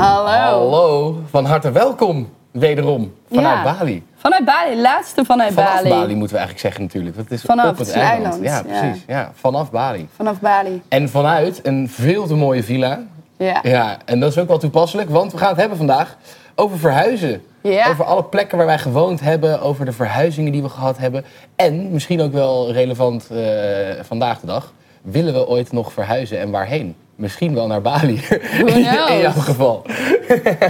Hallo. Hallo, van harte welkom. Wederom, vanuit Ja. Bali. Vanuit Bali, laatste vanuit Vanaf Bali. Moeten we eigenlijk zeggen natuurlijk. Dat is Vanaf, op het eiland. eiland, Ja, ja. precies. Ja. vanaf Bali. Vanaf Bali. En vanuit een veel te mooie villa. Ja. Ja, en dat is ook wel toepasselijk, want we gaan het hebben vandaag over verhuizen. Ja. Over alle plekken waar wij gewoond hebben, over de verhuizingen die we gehad hebben. En, misschien ook wel relevant eh, vandaag de dag, willen we ooit nog verhuizen en waarheen? Misschien wel naar Bali, in, jouw geval.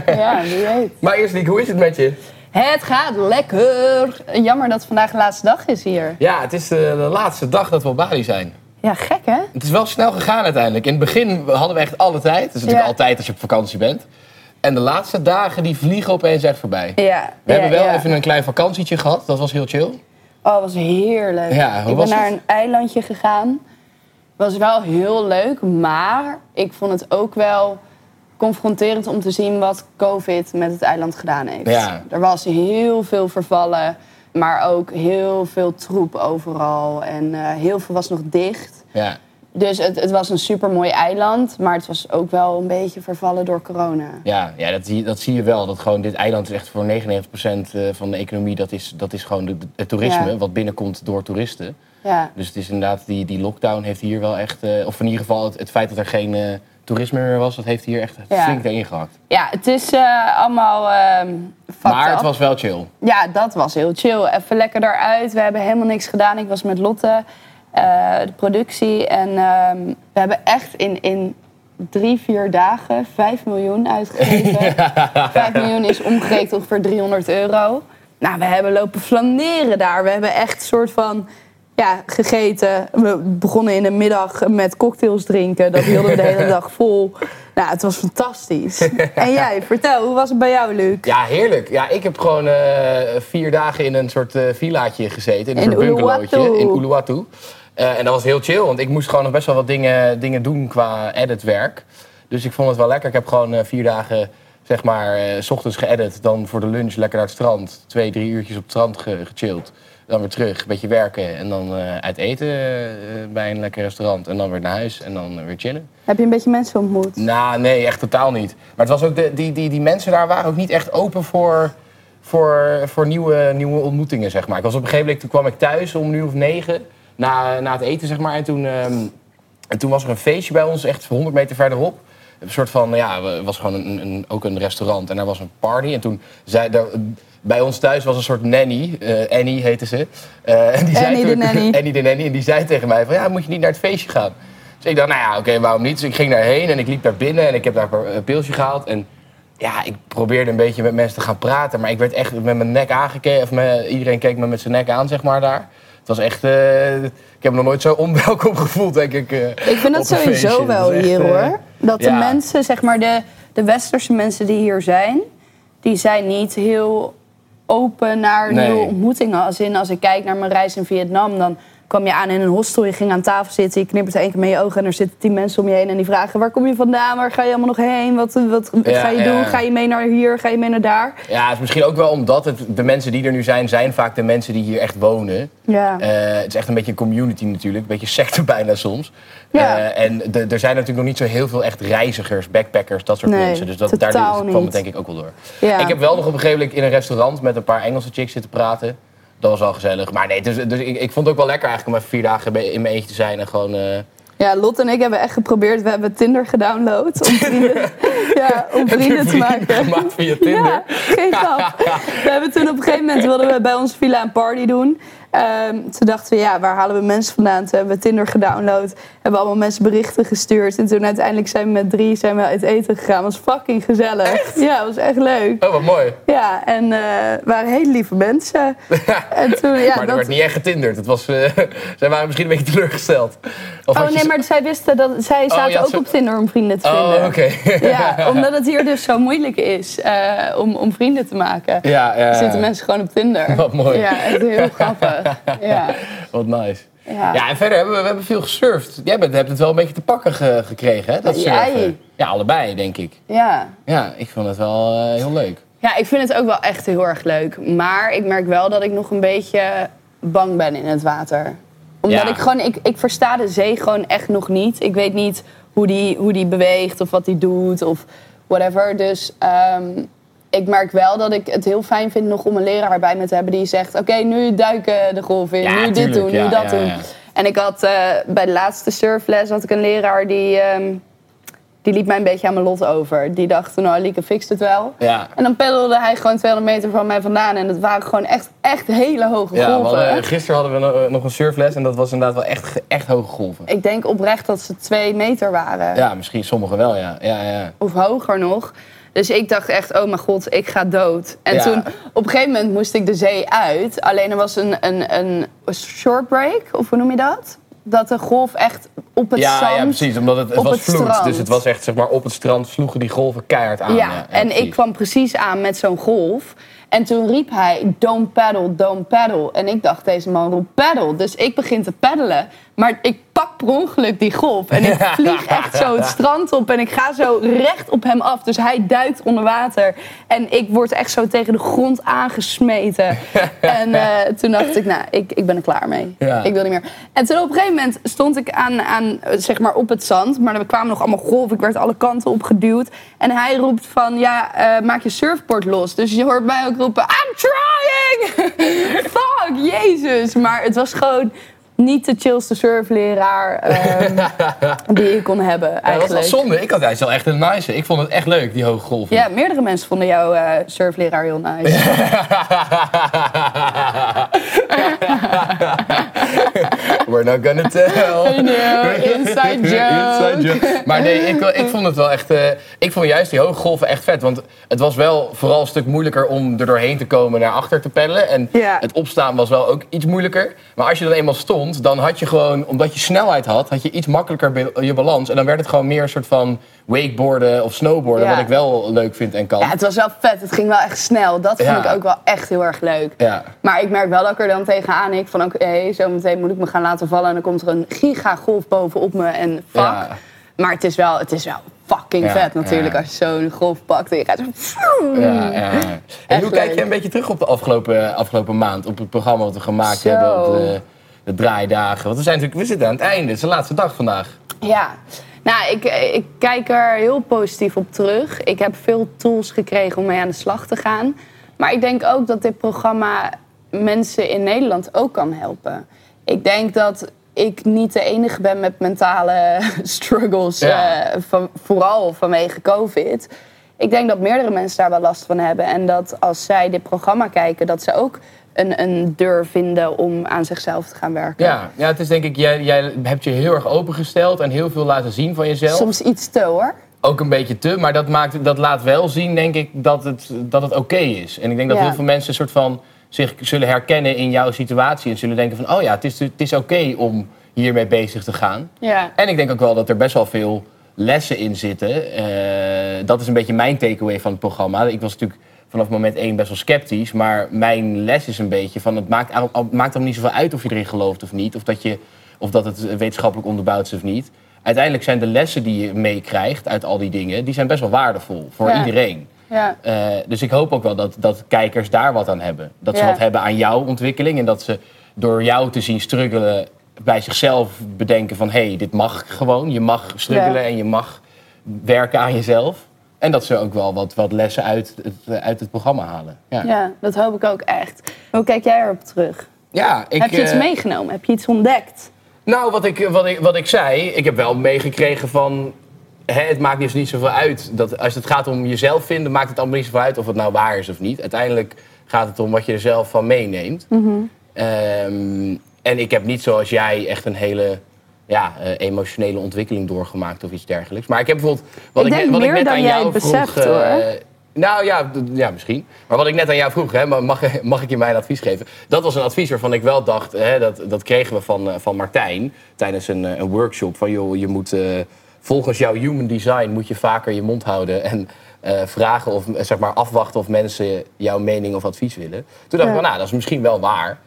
ja, wie weet. Maar eerst, Liek, hoe is het met je? Het gaat lekker. Jammer dat vandaag de laatste dag is hier. Ja, het is de, de laatste dag dat we op Bali zijn. Ja, gek hè? Het is wel snel gegaan uiteindelijk. In het begin hadden we echt alle tijd. Dat is natuurlijk Ja. altijd als je op vakantie bent. En de laatste dagen die vliegen opeens echt voorbij. Ja. We ja, hebben wel ja. even een klein vakantietje gehad. Dat was heel chill. Oh, het was heerlijk. Ja, hoe ik ben naar een eilandje gegaan. Was wel heel leuk, maar ik vond het ook wel confronterend om te zien wat COVID met het eiland gedaan heeft. Ja. Er was heel veel vervallen, maar ook heel veel troep overal. En eh, heel veel was nog dicht. Ja. Dus het, het was een supermooi eiland, maar het was ook wel een beetje vervallen door corona. Ja, ja dat, zie, dat zie je wel. Dat gewoon dit eiland is echt voor 99% eh, van de economie. Dat is, dat is gewoon de- het toerisme Ja. wat binnenkomt door toeristen. Ja, Dus het is inderdaad, die, die lockdown heeft hier wel echt... eh, of in ieder geval het, het feit dat er geen eh, toerisme meer was... dat heeft hier echt Ja. flink erin gehakt. ja het is allemaal ehm Maar het was wel chill. Ja, dat was heel chill. Even lekker eruit. We hebben helemaal niks gedaan. Ik was met Lotte, de productie. En ehm, we hebben echt in, in drie, vier dagen 5 miljoen uitgegeven. 5 miljoen is omgerekend ongeveer 300 euro. Nou, we hebben lopen flaneren daar. We hebben echt een soort van ja, gegeten. We begonnen in de middag met cocktails drinken. Dat hielden we de hele dag vol. Nou, het was fantastisch. En jij, vertel, hoe was het bij jou, Luc? Ja, heerlijk. Ja, ik heb gewoon eh, vier dagen in een soort eh villaatje gezeten. In een In Uluwatu. in Uluwatu. Eh, en dat was heel chill, want ik moest gewoon nog best wel wat dingen, dingen doen qua editwerk. Dus ik vond het wel lekker. Ik heb gewoon eh, vier dagen, zeg maar, eh, s ochtends geëdit. Dan voor de lunch lekker naar het strand. Twee, drie uurtjes op het strand ge- gechilled. Dan weer terug, een beetje werken. En dan uit eten bij een lekker restaurant. En dan weer naar huis en dan weer chillen. Heb je een beetje mensen ontmoet? Nou, nee, echt totaal niet. Maar het was ook de, die, die, die mensen daar waren ook niet echt open voor, voor, voor nieuwe, nieuwe ontmoetingen, zeg maar. Ik was op een gegeven moment, toen kwam ik thuis om uur of negen, na, na het eten, zeg maar. En toen, ehm, en toen was er een feestje bij ons, echt 100 meter verderop. Een soort van, ja, het was gewoon een, een, ook een restaurant. En daar was een party. En toen zei, daar, bij ons thuis was een soort nanny, eh, Annie heette ze. Eh, en die zei Annie de nanny. Annie de nanny. En die zei tegen mij van, ja, moet je niet naar het feestje gaan? Dus ik dacht, nou ja, oké, waarom niet? Dus ik ging daarheen en ik liep daar binnen en ik heb daar een pilsje gehaald. En ja, ik probeerde een beetje met mensen te gaan praten, maar ik werd echt met mijn nek aangekeken. Of me, iedereen keek me met zijn nek aan, zeg maar, daar. Het was echt... eh, ik heb me nog nooit zo onwelkom gevoeld, denk ik. eh, Ik vind dat sowieso feestje. wel Dat is echt, hier eh, hoor. Dat de mensen, zeg maar de, de westerse mensen die hier zijn, die zijn niet heel open naar Nee. nieuwe ontmoetingen. Als, in, als ik kijk naar mijn reis in Vietnam, dan kwam je aan in een hostel, je ging aan tafel zitten, je knippert één keer met je ogen en er zitten tien mensen om je heen en die vragen waar kom je vandaan, waar ga je allemaal nog heen, wat, wat Ja, ga je ja. doen, ga je mee naar hier, ga je mee naar daar. Ja, het is misschien ook wel omdat het, de mensen die er nu zijn, zijn vaak de mensen die hier echt wonen. Ja. Eh, het is echt een beetje een community natuurlijk, een beetje secte bijna soms. Ja. Eh, en de- er zijn natuurlijk nog niet zo heel veel echt reizigers, backpackers, dat soort Nee, mensen. Dus dat, daar kwam het denk ik ook wel door. Ja. Ik heb wel nog op een gegeven moment in een restaurant met een paar Engelse chicks zitten praten. Dat was wel gezellig. Maar nee, dus, dus ik, ik vond het ook wel lekker eigenlijk om even vier dagen in mijn eentje te zijn en gewoon... eh, Ja, Lot en ik hebben echt geprobeerd. We hebben Tinder gedownload om vrienden, ja, om vrienden te maken. gemaakt via Tinder? Ja, geen grap. We hebben toen op een gegeven moment wilden we bij ons villa een party doen. Ehm, toen dachten we, ja, waar halen we mensen vandaan? Toen hebben we Tinder gedownload. Hebben allemaal mensen berichten gestuurd. En toen uiteindelijk zijn we met drie zijn we uit eten gegaan. was fucking gezellig. Ja, was echt leuk. Oh, wat mooi. Ja, en eh waren hele lieve mensen. en toen, ja, maar er dat... werd niet echt getinderd. Het was, eh, zij waren misschien een beetje teleurgesteld. Of Oh je nee, maar zij wisten dat zij zaten ja, ook zo- op Tinder om vrienden te Oh, vinden. oké. Ja, omdat het hier dus zo moeilijk is eh, om, om vrienden te maken. Ja, ja, ja. Zitten mensen gewoon op Tinder. Wat mooi. Ja, echt heel grappig. Ja. Wat nice. Ja. Ja, en verder hebben we, we hebben veel gesurfd. Jij bent, hebt het wel een beetje te pakken ge- gekregen, hè? Dat Ja, surfen. jij. Ja, allebei, denk ik. ja. Ja, ik vond het wel eh, heel leuk. Ja, ik vind het ook wel echt heel erg leuk. Maar ik merk wel dat ik nog een beetje bang ben in het water. Omdat Ja. ik gewoon, ik, ik versta de zee gewoon echt nog niet. Ik weet niet hoe die, hoe die beweegt of wat die doet of whatever. Dus ehm, ik merk wel dat ik het heel fijn vind nog om een leraar bij me te hebben die zegt: Oké, nu duiken de golf in, Ja, nu dit doen, nu dat ja, doen. En ik had eh, bij de laatste surfles had ik een leraar die. ehm, die liep mij een beetje aan mijn lot over. Die dacht, nou, Lieke fixt het wel. Ja. En dan peddelde hij gewoon 200 meter van mij vandaan. En het waren gewoon echt, echt hele hoge Ja, golven. hadden, gisteren hadden we no- nog een surfles en dat was inderdaad wel echt, echt hoge golven. Ik denk oprecht dat ze twee meter waren. Ja, misschien sommigen wel, ja. ja, ja. Of hoger nog. Dus ik dacht echt, oh mijn god, ik ga dood. En Ja. toen, op een gegeven moment moest ik de zee uit. Alleen er was een, een, een short break, of hoe noem je dat? Dat de golf echt op het Ja, zand... ja, precies. Omdat het, het was het vloed. strand. Dus het was echt, zeg maar, op het strand sloegen die golven keihard aan. Ja, en precies. ik kwam precies aan met zo'n golf. En toen riep hij, don't paddle, don't paddle. En ik dacht, deze man roept paddle. Dus ik begin te paddelen. Maar ik pak per ongeluk die golf. En ik vlieg echt zo het strand op. En ik ga zo recht op hem af. Dus hij duikt onder water. En ik word echt zo tegen de grond aangesmeten. en eh, toen dacht ik, nou, ik, ik ben er klaar mee. Ja. Ik wil niet meer. En toen op een gegeven moment stond ik aan, aan, zeg maar op het zand. Maar er kwamen nog allemaal golven. Ik werd alle kanten op geduwd. En hij roept van, ja, eh, maak je surfboard los. Dus je hoort mij ook roepen, I'm trying! Fuck, jezus. Maar het was gewoon niet de chillste surfleraar ehm, die ik kon hebben Ja, dat eigenlijk. was wel zonde. Ik had is wel echt een nice. Ik vond het echt leuk, die hoge golven. Ja, meerdere mensen vonden jouw eh, surfleraar heel nice. We're not gonna tell. I know, inside joke. Inside joke. Maar nee, ik, ik vond het wel echt... eh, ik vond juist die hoge golven echt vet. Want het was wel vooral een stuk moeilijker om er doorheen te komen naar achter te peddelen. En Ja. het opstaan was wel ook iets moeilijker. Maar als je dan eenmaal stond, dan had je gewoon... Omdat je snelheid had, had je iets makkelijker je balans. En dan werd het gewoon meer een soort van wakeboarden of snowboarden. Ja. Wat ik wel leuk vind en kan. Ja, het was wel vet. Het ging wel echt snel. Dat vond ik ook wel echt heel erg leuk. Ja. Maar ik merk wel dat ik er dan tegenaan ik van oké, zo meteen moet ik me gaan laten vallen en dan komt er een gigagolf bovenop me en fuck. Maar het is wel, het is wel fucking Ja, vet natuurlijk als je zo'n golf pakt en je gaat zo... Ja, ja, ja. En Echt hoe kijk je een beetje terug op de afgelopen, afgelopen maand? Op het programma wat we gemaakt Zo. hebben, op de, de draaidagen. Want we, zijn natuurlijk, we zitten aan het einde, het is de laatste dag vandaag. Ja, nou, ik, ik kijk er heel positief op terug. Ik heb veel tools gekregen om mee aan de slag te gaan. Maar ik denk ook dat dit programma mensen in Nederland ook kan helpen. Ik denk dat ik niet de enige ben met mentale struggles, Ja. eh, van, vooral vanwege COVID. Ik denk dat meerdere mensen daar wel last van hebben. En dat als zij dit programma kijken, dat ze ook een, een deur vinden om aan zichzelf te gaan werken. Ja, ja het is denk ik, jij, jij hebt je heel erg opengesteld en heel veel laten zien van jezelf. Soms iets te hoor. Ook een beetje te, maar dat, maakt, dat laat wel zien, denk ik, dat het, dat het oké is. En ik denk dat Ja. heel veel mensen een soort van zich zullen herkennen in jouw situatie. En zullen denken van, oh ja, het is, het is oké om hiermee bezig te gaan. Ja. En ik denk ook wel dat er best wel veel lessen in zitten. Eh, dat is een beetje mijn takeaway van het programma. Ik was natuurlijk vanaf moment één best wel sceptisch. Maar mijn les is een beetje van... het maakt, al- maakt allemaal niet zoveel uit of je erin gelooft of niet. Of dat, je, of dat het wetenschappelijk onderbouwd is of niet. Uiteindelijk zijn de lessen die je meekrijgt uit al die dingen... die zijn best wel waardevol voor Ja. iedereen. Ja. Eh, dus ik hoop ook wel dat, dat kijkers daar wat aan hebben. Dat ze Ja. wat hebben aan jouw ontwikkeling. En dat ze door jou te zien struggelen bij zichzelf bedenken van... hé, hey, dit mag gewoon. Je mag struggelen Ja. en je mag werken aan jezelf. En dat ze ook wel wat, wat lessen uit het, uit het programma halen. Ja, Ja, dat hoop ik ook echt. Hoe kijk jij erop terug? Ja, ik, heb je iets eh, meegenomen? Heb je iets ontdekt? Nou, wat ik, wat, ik, wat ik zei, ik heb wel meegekregen van... Hè, het maakt dus niet zoveel uit. Dat als het gaat om jezelf vinden, maakt het allemaal niet zoveel uit of het nou waar is of niet. Uiteindelijk gaat het om wat je er zelf van meeneemt. Ehm, en ik heb niet zoals jij echt een hele ja, eh, emotionele ontwikkeling doorgemaakt of iets dergelijks. Maar ik heb bijvoorbeeld... Wat Ik ik, denk wat ik meer net dan aan jij jou het vroeg... beseft, eh, hoor. nou ja, ja, misschien. Maar wat ik net aan jou vroeg, hè, mag, mag ik je mijn advies geven? Dat was een advies waarvan ik wel dacht, hè, dat, dat kregen we van, eh, van Martijn tijdens een, een workshop. Van joh, je moet volgens jouw human design moet je vaker je mond houden en vragen of zeg maar afwachten of mensen jouw mening of advies willen. Toen dacht ik, van, nou, dat is misschien wel waar.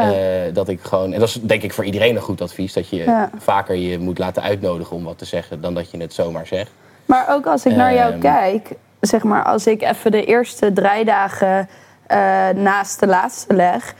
Eh, dat ik gewoon, en dat is denk ik voor iedereen een goed advies, dat je Ja. vaker je moet laten uitnodigen om wat te zeggen dan dat je het zomaar zegt. Maar ook als ik naar jou Ehm. kijk, zeg maar, als ik even de eerste drie dagen eh, naast de laatste leg.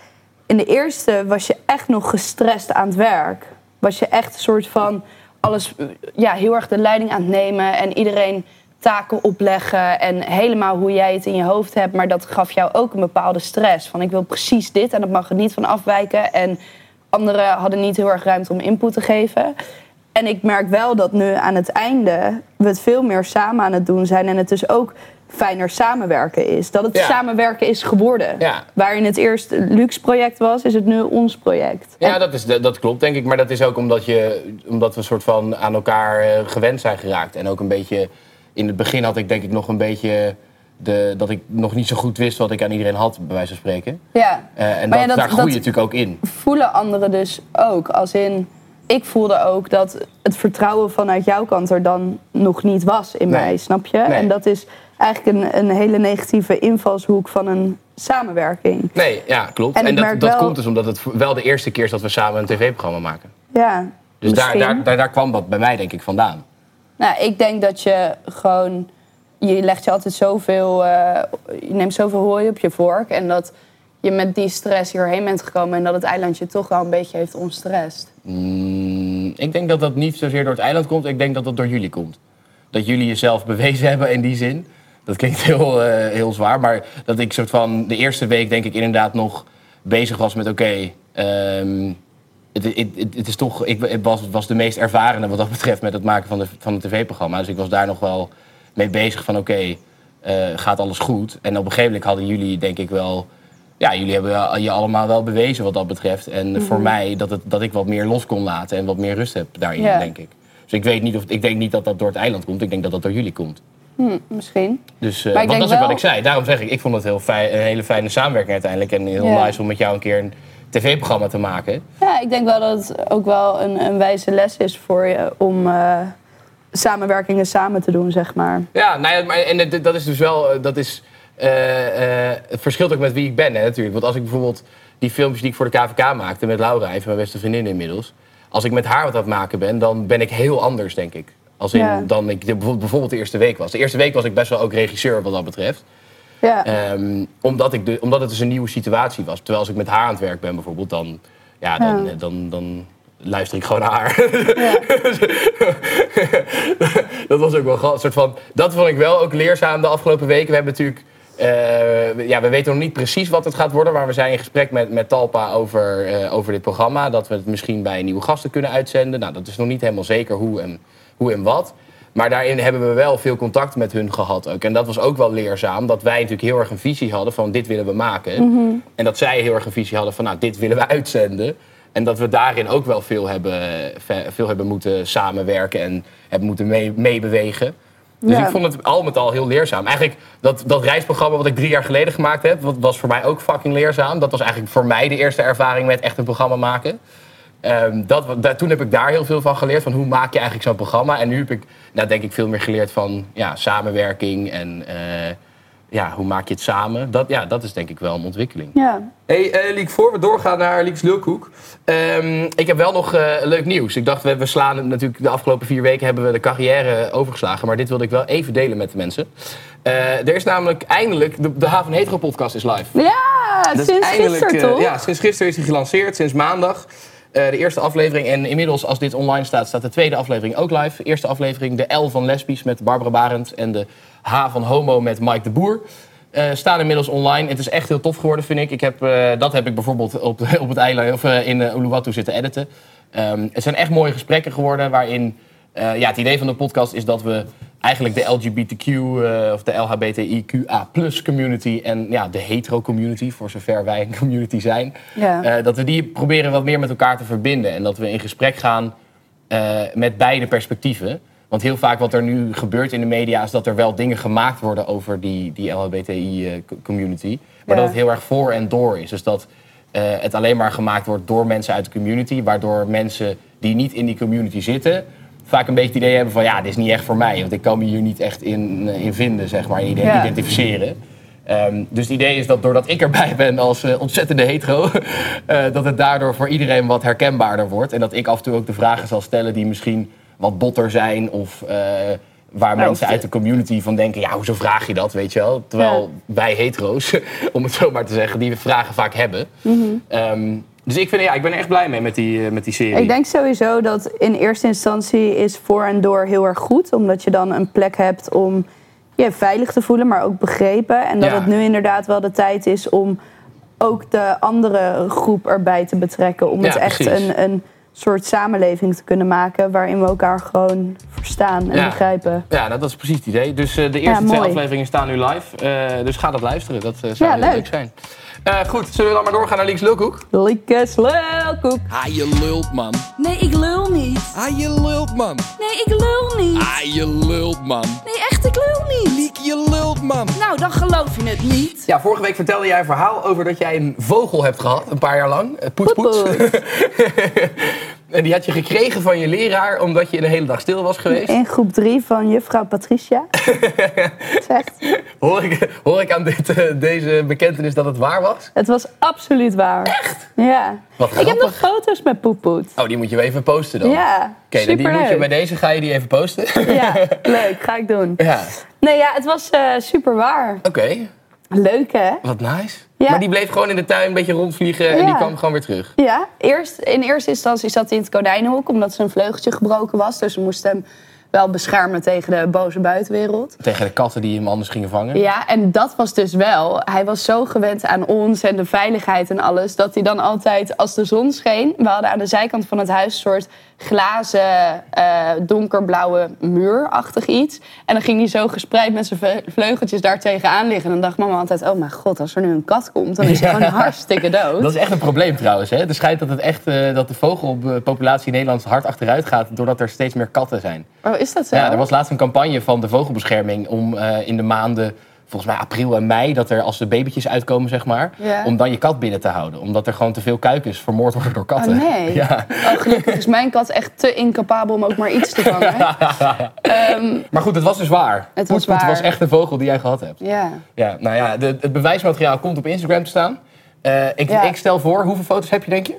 In de eerste was je echt nog gestrest aan het werk. Was je echt een soort van alles, ja, heel erg de leiding aan het nemen en iedereen taken opleggen en helemaal hoe jij het in je hoofd hebt. Maar dat gaf jou ook een bepaalde stress. Van ik wil precies dit en dat mag er niet van afwijken. En anderen hadden niet heel erg ruimte om input te geven. En ik merk wel dat nu aan het einde we het veel meer samen aan het doen zijn. En het dus ook fijner samenwerken is. Dat het Ja. samenwerken is geworden. Ja. Waarin het eerst luxe project was, is het nu ons project. Ja, En- dat, is, dat klopt denk ik. Maar dat is ook omdat, je, omdat we een soort van aan elkaar eh, gewend zijn geraakt. En ook een beetje... In het begin had ik denk ik nog een beetje... De, dat ik nog niet zo goed wist wat ik aan iedereen had, bij wijze van spreken. ja. Eh, en dat, ja, dat- daar groei je natuurlijk ook in. voelen anderen dus ook. Als in, ik voelde ook dat het vertrouwen vanuit jouw kant er dan nog niet was in Nee. mij, snap je? Nee. En dat is eigenlijk een, een hele negatieve invalshoek van een samenwerking. Nee, ja, klopt. En dat, merk dat wel- komt dus omdat het wel de eerste keer is dat we samen een tv-programma maken. Ja, Dus daar, daar, daar, daar kwam dat bij mij denk ik vandaan. Nou, ik denk dat je gewoon... Je legt je altijd zoveel... eh, je neemt zoveel hooi op je vork. En dat je met die stress hierheen bent gekomen... en dat het eiland je toch wel een beetje heeft onstrest. Mm, ik denk dat dat niet zozeer door het eiland komt. Ik denk dat dat door jullie komt. Dat jullie jezelf bewezen hebben in die zin. Dat klinkt heel, eh, heel zwaar. Maar dat ik soort van de eerste week denk ik inderdaad nog bezig was met... Oké, ehm, het, het, het, het is toch... Ik was, was de meest ervarene wat dat betreft met het maken van, de, van het tv-programma. Dus ik was daar nog wel mee bezig van... Oké, eh, gaat alles goed? En op een gegeven moment hadden jullie denk ik wel... Ja, jullie hebben je allemaal wel bewezen wat dat betreft. En voor mij dat, het, dat ik wat meer los kon laten en wat meer rust heb daarin, denk ik. Dus ik, weet niet of, ik denk niet dat dat door het eiland komt. Ik denk dat dat door jullie komt. Hm, misschien. Dus, eh, Maar ik want dat is ook wat wel- ik zei. Daarom zeg ik, ik vond het heel fijn, een hele fijne samenwerking uiteindelijk. En heel nice om met jou een keer een tv-programma te maken. Ja, ik denk wel dat het ook wel een, een wijze les is voor je... om eh, samenwerkingen samen te doen, zeg maar. Ja, nou ja, maar, en dat is dus wel, eh, dat is, eh, het verschilt ook met wie ik ben hè, natuurlijk. Want als ik bijvoorbeeld die filmpjes die ik voor de KVK maakte met Laura, even mijn beste vriendin inmiddels. Als ik met haar wat aan het maken ben, dan ben ik heel anders, denk ik. Als in Ja. dan ik bijvoorbeeld de eerste week was. De eerste week was ik best wel ook regisseur wat dat betreft. Ja, Ehm, omdat, ik de, omdat het dus een nieuwe situatie was. Terwijl als ik met haar aan het werk ben bijvoorbeeld, dan, ja, dan, Ja. eh, dan, dan luister ik gewoon naar haar. ja. dat was ook wel een soort van. Dat vond ik wel ook leerzaam de afgelopen weken. We hebben natuurlijk. eh, ja, we weten nog niet precies wat het gaat worden. Maar we zijn in gesprek met, met Talpa over, eh, over dit programma. Dat we het misschien bij nieuwe gasten kunnen uitzenden. Nou, dat is nog niet helemaal zeker hoe en, hoe en wat. Maar daarin hebben we wel veel contact met hun gehad ook. En dat was ook wel leerzaam. Dat wij natuurlijk heel erg een visie hadden van dit willen we maken. En dat zij heel erg een visie hadden van nou, dit willen we uitzenden. En dat we daarin ook wel veel hebben, ve- veel hebben moeten samenwerken en hebben moeten mee- meebewegen. dus Ja. ik vond het al met al heel leerzaam. Eigenlijk dat, dat reisprogramma wat ik drie jaar geleden gemaakt heb, wat, was voor mij ook fucking leerzaam. Dat was eigenlijk voor mij de eerste ervaring met echt een programma maken. Ehm, dat, toen heb ik daar heel veel van geleerd. Van hoe maak je eigenlijk zo'n programma? En nu heb ik, nou, denk ik, veel meer geleerd van ja, samenwerking en eh, ja, hoe maak je het samen. Dat, ja, dat is denk ik wel een ontwikkeling. ja. Hey, eh Liek, voor we doorgaan naar Lieks Lulkoek. ehm, ik heb wel nog eh, leuk nieuws. Ik dacht, we, we slaan het natuurlijk de afgelopen vier weken hebben we de carrière overgeslagen. Maar dit wilde ik wel even delen met de mensen. Eh, er is namelijk eindelijk, de, de Haven Hetero podcast is live. Ja, Dat sinds gisteren toch? ja, sinds gisteren is hij gelanceerd, sinds maandag. Eh, de eerste aflevering. En inmiddels, als dit online staat, staat de tweede aflevering ook live. Eerste aflevering, de L van Lesbisch met Barbara Barend. En de H van Homo met Mike de Boer. eh, staan inmiddels online. Het is echt heel tof geworden, vind ik. ik heb, eh, dat heb ik bijvoorbeeld op, op het eiland of, in uh, Uluwatu zitten editen. Ehm, het zijn echt mooie gesprekken geworden waarin... eh, ja, het idee van de podcast is dat we eigenlijk de LGBTQ eh, of de LHBTIQA community en ja, de hetero community, voor zover wij een community zijn, Ja. eh, dat we die proberen wat meer met elkaar te verbinden. En dat we in gesprek gaan met beide perspectieven. Want heel vaak wat er nu gebeurt in de media is dat er wel dingen gemaakt worden over die, die LHBTI-community. maar Ja. dat het heel erg voor en door is. Dus dat het alleen maar gemaakt wordt door mensen uit de community. Waardoor mensen die niet in die community zitten vaak een beetje het idee hebben van... ja, dit is niet echt voor mij. Want ik kan me hier niet echt in, eh, in vinden, zeg maar. In Ja. identificeren. Ehm, dus het idee is dat doordat ik erbij ben als eh, ontzettende hetero, eh, dat het daardoor voor iedereen wat herkenbaarder wordt. En dat ik af en toe ook de vragen zal stellen die misschien wat botter zijn of waar Nou, mensen uit de community van denken, ja, hoezo vraag je dat, weet je wel? Terwijl wij hetero's, om het zo maar te zeggen, die vragen vaak hebben. Ehm, dus ik, vind, ja, ik ben er echt blij mee met die, eh, met die serie. Ik denk sowieso dat in eerste instantie is voor en door heel erg goed. Omdat je dan een plek hebt om je veilig te voelen, maar ook begrepen. En dat Ja. het nu inderdaad wel de tijd is om ook de andere groep erbij te betrekken. Om het echt een, een soort samenleving te kunnen maken waarin we elkaar gewoon verstaan en Ja. begrijpen. Ja, nou, dat is precies het idee. Dus eh, de eerste Ja, twee afleveringen staan nu live. Eh, dus ga dat luisteren. Dat zou Ja, leuk. zijn. Eh, goed, zullen we dan maar doorgaan naar Links Lulkoek? Lieke slelkoek. Ah, je lult, man. Nee, ik lul niet. Ah, je lult, man. Nee, ik lul niet. Ah, je lult, man. Nee, echt, ik lul niet. Liek, je lult, man. Nou, dan geloof je het niet. Ja, vorige week vertelde jij een verhaal over dat jij een vogel hebt gehad, een paar jaar lang. Eh, Poets Poets. en die had je gekregen van je leraar omdat je een hele dag stil was geweest. In groep drie van juffrouw Patricia. Hoor ik, hoor ik aan dit, eh, deze bekentenis dat het waar was? Het was absoluut waar. Echt? Ja. Wat Ik heb nog foto's met Poepoet. Oh, die moet je even posten dan. Ja, Oké, dan die moet je bij deze ga je die even posten. Ja, leuk. Ga ik doen. ja, Nee, ja, het was eh, super waar. oké. Leuk, hè? Wat nice. Ja. Maar die bleef gewoon in de tuin een beetje rondvliegen en Ja. die kwam gewoon weer terug. Ja, eerst, in eerste instantie zat hij in het konijnenhok... omdat zijn vleugeltje gebroken was. Dus we moesten hem wel beschermen tegen de boze buitenwereld. Tegen de katten die hem anders gingen vangen. Ja, en dat was dus wel. Hij was zo gewend aan ons en de veiligheid en alles. dat hij dan altijd, als de zon scheen. We hadden aan de zijkant van het huis een soort glazen, eh, donkerblauwe muurachtig iets. En dan ging hij zo gespreid met zijn vle- vleugeltjes daar tegenaan liggen. En dan dacht mama altijd: oh mijn god, als er nu een kat komt, dan is hij gewoon hartstikke dood. Dat is echt een probleem trouwens. Hè? Er schijnt dat, het echt, eh, dat de vogelpopulatie in Nederland hard achteruit gaat doordat er steeds meer katten zijn. Oh, is dat zo? Ja, er was laatst een campagne van de vogelbescherming om eh, in de maanden, volgens mij april en mei, dat er als de babytjes uitkomen, zeg maar, Ja. om dan je kat binnen te houden. Omdat er gewoon te veel kuikens vermoord worden door katten. Oh nee. Ja. Oh, gelukkig is mijn kat echt te incapabel om ook maar iets te vangen. Ehm, Maar goed, het was dus waar. Het was waar. was echt een vogel die jij gehad hebt. ja. Ja, nou ja, de, het bewijsmateriaal komt op Instagram te staan. Eh, ik, Ja. ik stel voor, hoeveel foto's heb je, denk je?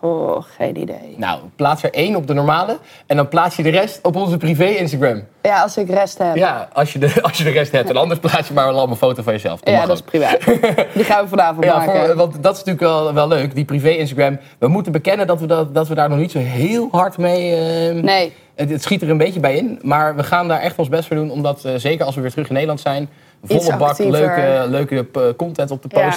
Oh, geen idee. Nou, plaats er één op de normale en dan plaats je de rest op onze privé Instagram. Ja, als ik rest heb. Ja, als je de, als je de rest hebt. En anders plaats je maar allemaal een foto van jezelf. Dat Ja, dat is privé. Die gaan we vanavond Ja, maken. voor, want dat is natuurlijk wel, wel leuk, die privé Instagram. We moeten bekennen dat we, dat, dat we daar nog niet zo heel hard mee... eh, Nee, het, het schiet er een beetje bij in. Maar we gaan daar echt ons best voor doen. Omdat, eh, zeker als we weer terug in Nederland zijn... Volle bak leuke, leuke eh, content op te Ja.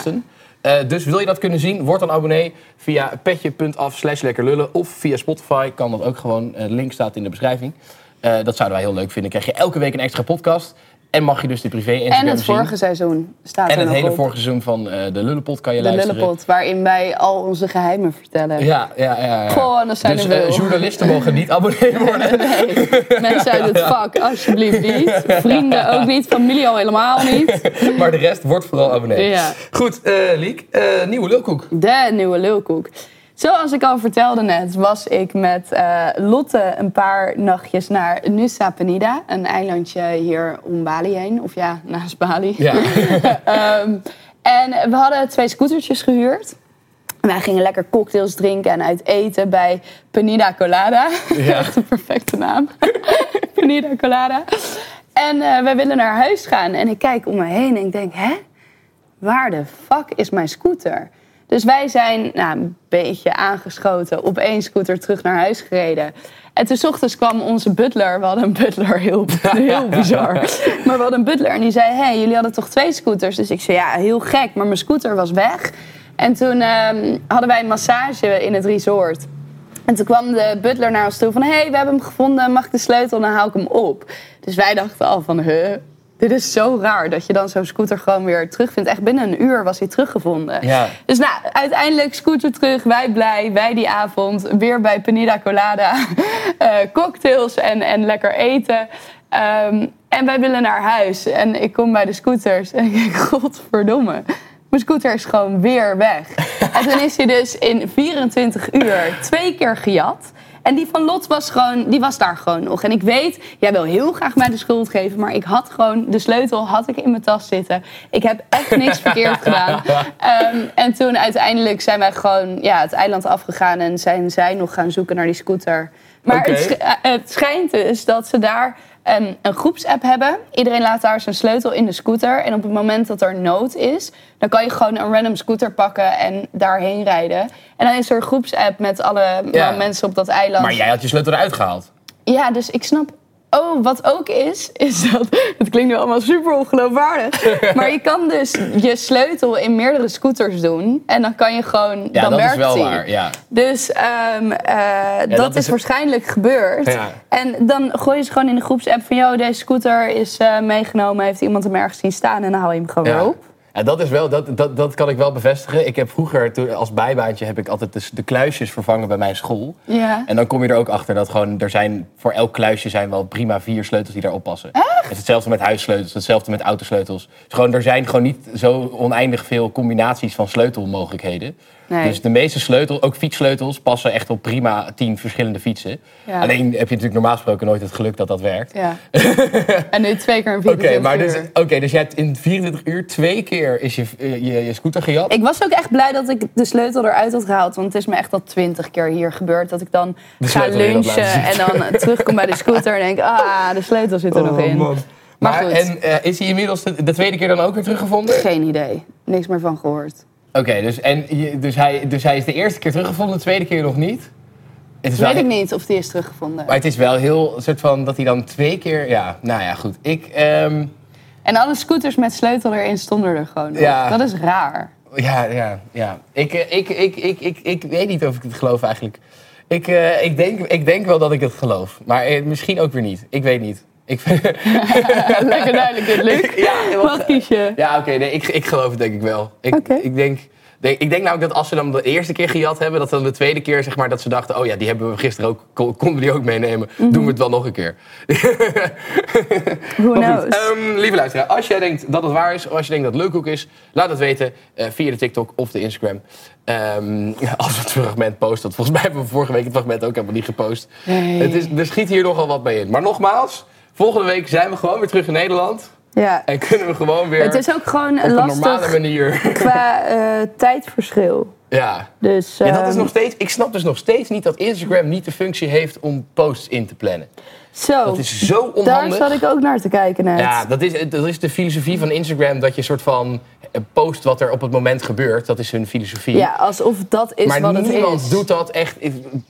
Eh, dus wil je dat kunnen zien, word dan abonnee via petje.af slash lekkerlullen. Of via Spotify, kan dat ook gewoon. Eh, De link staat in de beschrijving. Eh, dat zouden wij heel leuk vinden. krijg je elke week een extra podcast. En mag je dus de privé Instagram en het zien. vorige seizoen staat En er het nog hele op. vorige seizoen van eh, de Lullenpot kan je De luisteren. Lullepot, waarin wij al onze geheimen vertellen. Ja, ja, ja. ja. Goh, en dat zijn dus er eh, journalisten mogen niet abonnee worden. Nee, mensen uit het vak, alsjeblieft niet. Vrienden ook niet, familie al helemaal niet. maar de rest wordt vooral abonnee. Ja. Goed, eh Liek, nieuwe lulkoek. De nieuwe lulkoek. Zoals ik al vertelde net, was ik met eh, Lotte een paar nachtjes naar Nusa Penida. Een eilandje hier om Bali heen. Of ja, naast Bali. Ja. Ehm, en we hadden twee scootertjes gehuurd. Wij gingen lekker cocktails drinken en uit eten bij Penida Colada. Ja. Echt een perfecte naam. Penida Colada. En eh, wij willen naar huis gaan. En ik kijk om me heen en ik denk, hè? Waar de fuck is mijn scooter? Dus wij zijn nou, een beetje aangeschoten op één scooter terug naar huis gereden. En toen 's ochtends kwam onze butler. We hadden een butler, heel, heel bizar. Maar we hadden een butler en die zei... hé, hey, jullie hadden toch twee scooters? Dus ik zei, ja, heel gek, maar mijn scooter was weg. En toen ehm, hadden wij een massage in het resort. En toen kwam de butler naar ons toe van... hé, hey, we hebben hem gevonden, mag ik de sleutel? Dan haal ik hem op. Dus wij dachten al van, huh, dit is zo raar... dat je dan zo'n scooter gewoon weer terugvindt. Echt binnen een uur was hij teruggevonden. Ja. Dus nou, uiteindelijk scooter terug, wij blij, wij die avond. Weer bij Panida Colada, eh, cocktails en, en lekker eten. Ehm, en wij willen naar huis. En ik kom bij de scooters en ik denk, godverdomme. Mijn scooter is gewoon weer weg. en toen is hij dus in 24 uur twee keer gejat. En die van Lot was, gewoon, die was daar gewoon nog. En ik weet, jij wil heel graag mij de schuld geven... maar ik had gewoon, de sleutel had ik in mijn tas zitten. Ik heb echt niks verkeerd gedaan. Ehm, en toen uiteindelijk zijn wij gewoon ja, het eiland afgegaan... en zijn zij nog gaan zoeken naar die scooter. Maar het, sch- eh, het schijnt dus dat ze daar ehm, een groepsapp hebben. Iedereen laat daar zijn sleutel in de scooter. En op het moment dat er nood is, dan kan je gewoon een random scooter pakken en daarheen rijden. En dan is er een groepsapp met alle Ja. mensen op dat eiland. Maar jij had je sleutel eruit gehaald. Ja, dus ik snap. Oh, wat ook is, is dat. Het klinkt nu allemaal super ongeloofwaardig. maar je kan dus je sleutel in meerdere scooters doen. En dan kan je gewoon. Ja, dan dat is werkt wel die. waar. Ja. Dus ehm, eh, dat, dat is, is- waarschijnlijk gebeurd. Ja. En dan gooi je ze gewoon in de groepsapp van... ...joh, deze scooter is eh, meegenomen, heeft iemand hem ergens zien staan... ...en dan haal je hem gewoon weer op. Ja, dat, is wel, dat, dat, dat kan ik wel bevestigen. Ik heb vroeger, toen, als bijbaantje, heb ik altijd de, de kluisjes vervangen bij mijn school. Ja. En dan kom je er ook achter dat gewoon, er zijn, voor elk kluisje zijn wel prima vier sleutels die daarop passen. Het is hetzelfde met huissleutels, hetzelfde met autosleutels. Dus gewoon, er zijn gewoon niet zo oneindig veel combinaties van sleutelmogelijkheden. Nee. Dus de meeste sleutels, ook fietssleutels, passen echt op prima tien verschillende fietsen. Ja. Alleen heb je natuurlijk normaal gesproken nooit het geluk dat dat werkt. Ja. en nu twee keer een Oké, 24 maar dus, oké, dus je hebt in 24 uur twee keer is je, je, je scooter gejat. Ik was ook echt blij dat ik de sleutel eruit had gehaald. Want het is me echt al twintig keer hier gebeurd. Dat ik dan De ga lunchen en dan terugkom bij de scooter... ...en denk, ah, de sleutel zit er nog in. Maar, Maar, goed, en eh, is hij inmiddels de, de tweede keer dan ook weer teruggevonden? Geen idee. Niks meer van gehoord. Dus, en, dus, hij, dus hij is de eerste keer teruggevonden, de tweede keer nog niet? Het is wel, Weet ik niet of die is teruggevonden. Maar het is wel heel soort van dat hij dan twee keer. Ja, nou ja, goed. Ik. ehm, En alle scooters met sleutel erin stonden er gewoon. Ja. Dat is raar. ja, ja, ja. Ik, eh, ik, ik, ik, ik, ik weet niet of ik het geloof eigenlijk. Ik, eh, ik, denk, ik denk wel dat ik het geloof. Maar eh, misschien ook weer niet. Ik weet niet. Ik, Lekker duidelijk dit, Luc. ja, Wat kies je? Ja, oké, nee, ik, ik geloof het denk ik wel. Ik, Oké. ik, denk, denk, ik denk namelijk dat als ze dan de eerste keer gejat hebben, dat dan de tweede keer zeg maar dat ze dachten, oh ja, die hebben we gisteren ook, kon- konden we die ook meenemen. Doen we het wel nog een keer. Who knows? ehm, lieve luisteraar, als jij denkt dat het waar is, of als je denkt dat het leukhoek is, laat het weten eh, via de TikTok of de Instagram. Ehm, als we het fragment posten, volgens mij hebben we vorige week het fragment ook helemaal niet gepost. Nee. Het is, er schiet hier nogal wat bij in. Maar nogmaals, volgende week zijn we gewoon weer terug in Nederland. Ja. En kunnen we gewoon weer Het is ook gewoon op een normale lastig manier. qua eh, tijdverschil. Ja. Dus, ja, dat is ehm, nog steeds, ik snap dus nog steeds niet dat Instagram niet de functie heeft om posts in te plannen. Zo, Dat is zo daar onhandig. zat ik ook naar te kijken net. Ja, dat is, dat is de filosofie van Instagram. Dat je soort van post wat er op het moment gebeurt. Dat is hun filosofie. Ja, alsof dat is maar wat het niemand is. doet dat echt.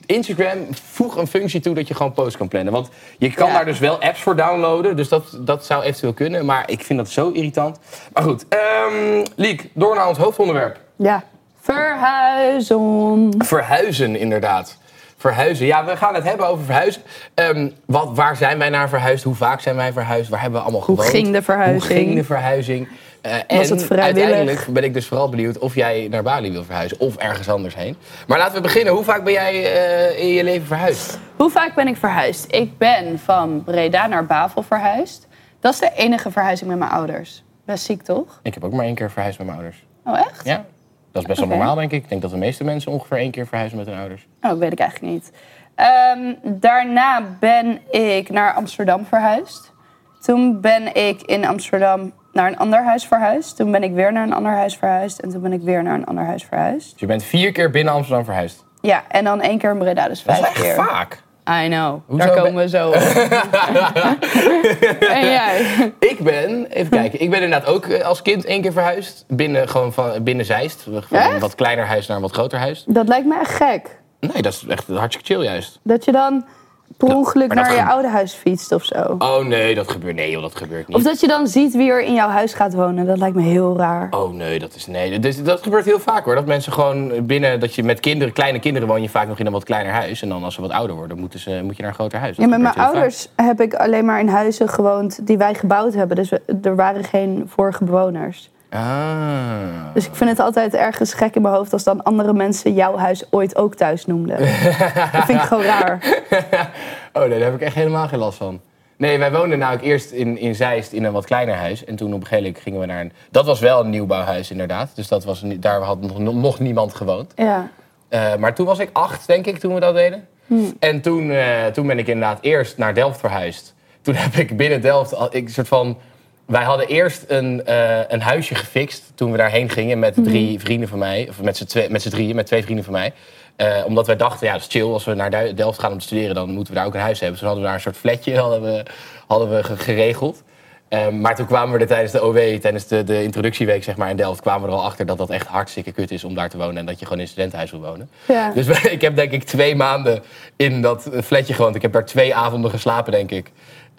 Instagram voeg een functie toe dat je gewoon posts kan plannen. Want je kan Ja. daar dus wel apps voor downloaden. Dus dat, dat zou eventueel kunnen. Maar ik vind dat zo irritant. Maar goed, ehm Liek, door naar ons hoofdonderwerp. Ja. Verhuizen. Verhuizen, inderdaad. Verhuizen. Ja, we gaan het hebben over verhuizen. Ehm, wat, waar zijn wij naar verhuisd? Hoe vaak zijn wij verhuisd? Waar hebben we allemaal Hoe gewoond? ging de verhuizing? Hoe ging de verhuizing? Eh, en het uiteindelijk ben ik dus vooral benieuwd of jij naar Bali wil verhuizen of ergens anders heen. Maar laten we beginnen. Hoe vaak ben jij eh, in je leven verhuisd? Hoe vaak ben ik verhuisd? Ik ben van Breda naar Bavel verhuisd. Dat is de enige verhuizing met mijn ouders. Best ziek, toch? Ik heb ook maar één keer verhuisd met mijn ouders. Oh, echt? Ja, dat is best wel normaal, denk ik. Ik denk dat de meeste mensen ongeveer één keer verhuizen met hun ouders. Oh, dat weet ik eigenlijk niet. Ehm, daarna ben ik naar Amsterdam verhuisd. Toen ben ik in Amsterdam naar een ander huis verhuisd. Toen ben ik weer naar een ander huis verhuisd. En toen ben ik weer naar een ander huis verhuisd. Dus je bent vier keer binnen Amsterdam verhuisd. Ja, en dan één keer in Breda, dus Dat is echt keer. vaak. I know, Hoezo daar ben- komen we zo op. en jij? Ik ben, even kijken, ik ben inderdaad ook eh, als kind één keer verhuisd. Binnen, gewoon van, binnen Zeist. Van een wat kleiner huis naar een wat groter huis. Dat lijkt me echt gek. Nee, dat is echt hartstikke chill juist. Dat je dan per ongeluk naar je oude huis fietst of zo. Oh nee, dat gebeurt, nee joh, dat gebeurt niet. Of dat je dan ziet wie er in jouw huis gaat wonen. Dat lijkt me heel raar. Oh nee, dat is nee. Dat, dat gebeurt heel vaak hoor. Dat mensen gewoon binnen dat je met kinderen, kleine kinderen woon je vaak nog in een wat kleiner huis. En dan als ze wat ouder worden, moeten ze, moet je naar een groter huis. Dat Ja, met mijn ouders heb ik alleen maar in huizen gewoond die wij gebouwd hebben. Dus we- er waren geen vorige bewoners. Ah. Dus ik vind het altijd ergens gek in mijn hoofd als dan andere mensen jouw huis ooit ook thuis noemden. dat vind ik gewoon raar. oh nee, daar heb ik echt helemaal geen last van. Nee, wij woonden namelijk eerst in, in Zeist in een wat kleiner huis. En toen op een gegeven moment gingen we naar een... Dat was wel een nieuwbouwhuis inderdaad. Dus dat was, daar had nog, nog niemand gewoond. Ja. Eh, maar toen was ik acht, denk ik, toen we dat deden. En toen, eh, toen ben ik inderdaad eerst naar Delft verhuisd. Toen heb ik binnen Delft... al- Ik, soort van, wij hadden eerst een, eh, een huisje gefixt toen we daarheen gingen met drie vrienden van mij. Of met z'n twee- met drieën, met twee vrienden van mij. Eh, omdat wij dachten, ja, dat is chill. Als we naar Delft gaan om te studeren, dan moeten we daar ook een huis hebben. Dus toen hadden we daar een soort flatje hadden we, hadden we ge- geregeld. Eh, maar toen kwamen we er tijdens de OW, tijdens de, de introductieweek zeg maar, in Delft... kwamen we er al achter dat dat echt hartstikke kut is om daar te wonen... en dat je gewoon in een studentenhuis wil wonen. Ja. Dus ik heb denk ik twee maanden in dat flatje gewoond. Ik heb daar twee avonden geslapen, denk ik.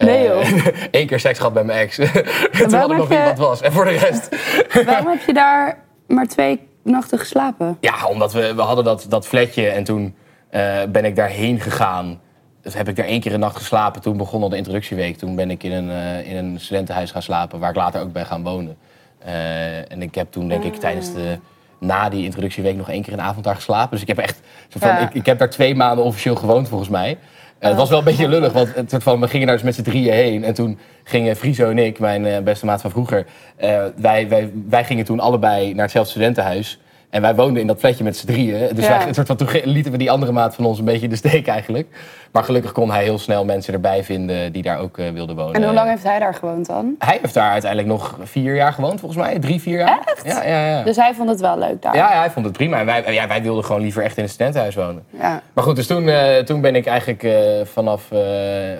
Nee, joh. Eén keer seks gehad met mijn ex. Toen had ik nog iemand was. En voor de rest... Waarom heb je daar maar twee nachten geslapen? Ja, omdat we, we hadden dat, dat flatje en toen eh, ben ik daarheen gegaan. Dus heb ik daar één keer een nacht geslapen. Toen begon al de introductieweek. Toen ben ik in een, eh, in een studentenhuis gaan slapen, waar ik later ook ben gaan wonen. Eh, en ik heb toen, denk ik, tijdens de, na die introductieweek nog één keer een avond daar geslapen. Dus ik heb echt, van, Ja. ik, ik heb daar twee maanden officieel gewoond, volgens mij. Het was wel een beetje lullig, want het soort van, we gingen daar dus met z'n drieën heen. En toen gingen Friso en ik, mijn eh, beste maat van vroeger... eh, wij, wij, wij gingen toen allebei naar hetzelfde studentenhuis. En wij woonden in dat flatje met z'n drieën. Dus Ja. wij, een soort van, toen lieten we die andere maat van ons een beetje in de steek eigenlijk. Maar gelukkig kon hij heel snel mensen erbij vinden die daar ook eh, wilden wonen. En hoe lang heeft hij daar gewoond dan? Hij heeft daar uiteindelijk nog vier jaar gewoond, volgens mij. Drie, vier jaar. Echt? Ja, ja, ja. Dus hij vond het wel leuk daar. Ja, ja, hij vond het prima. En wij, ja, wij wilden gewoon liever echt in een studentenhuis wonen. Ja. Maar goed, dus toen, eh, toen ben ik eigenlijk eh, vanaf,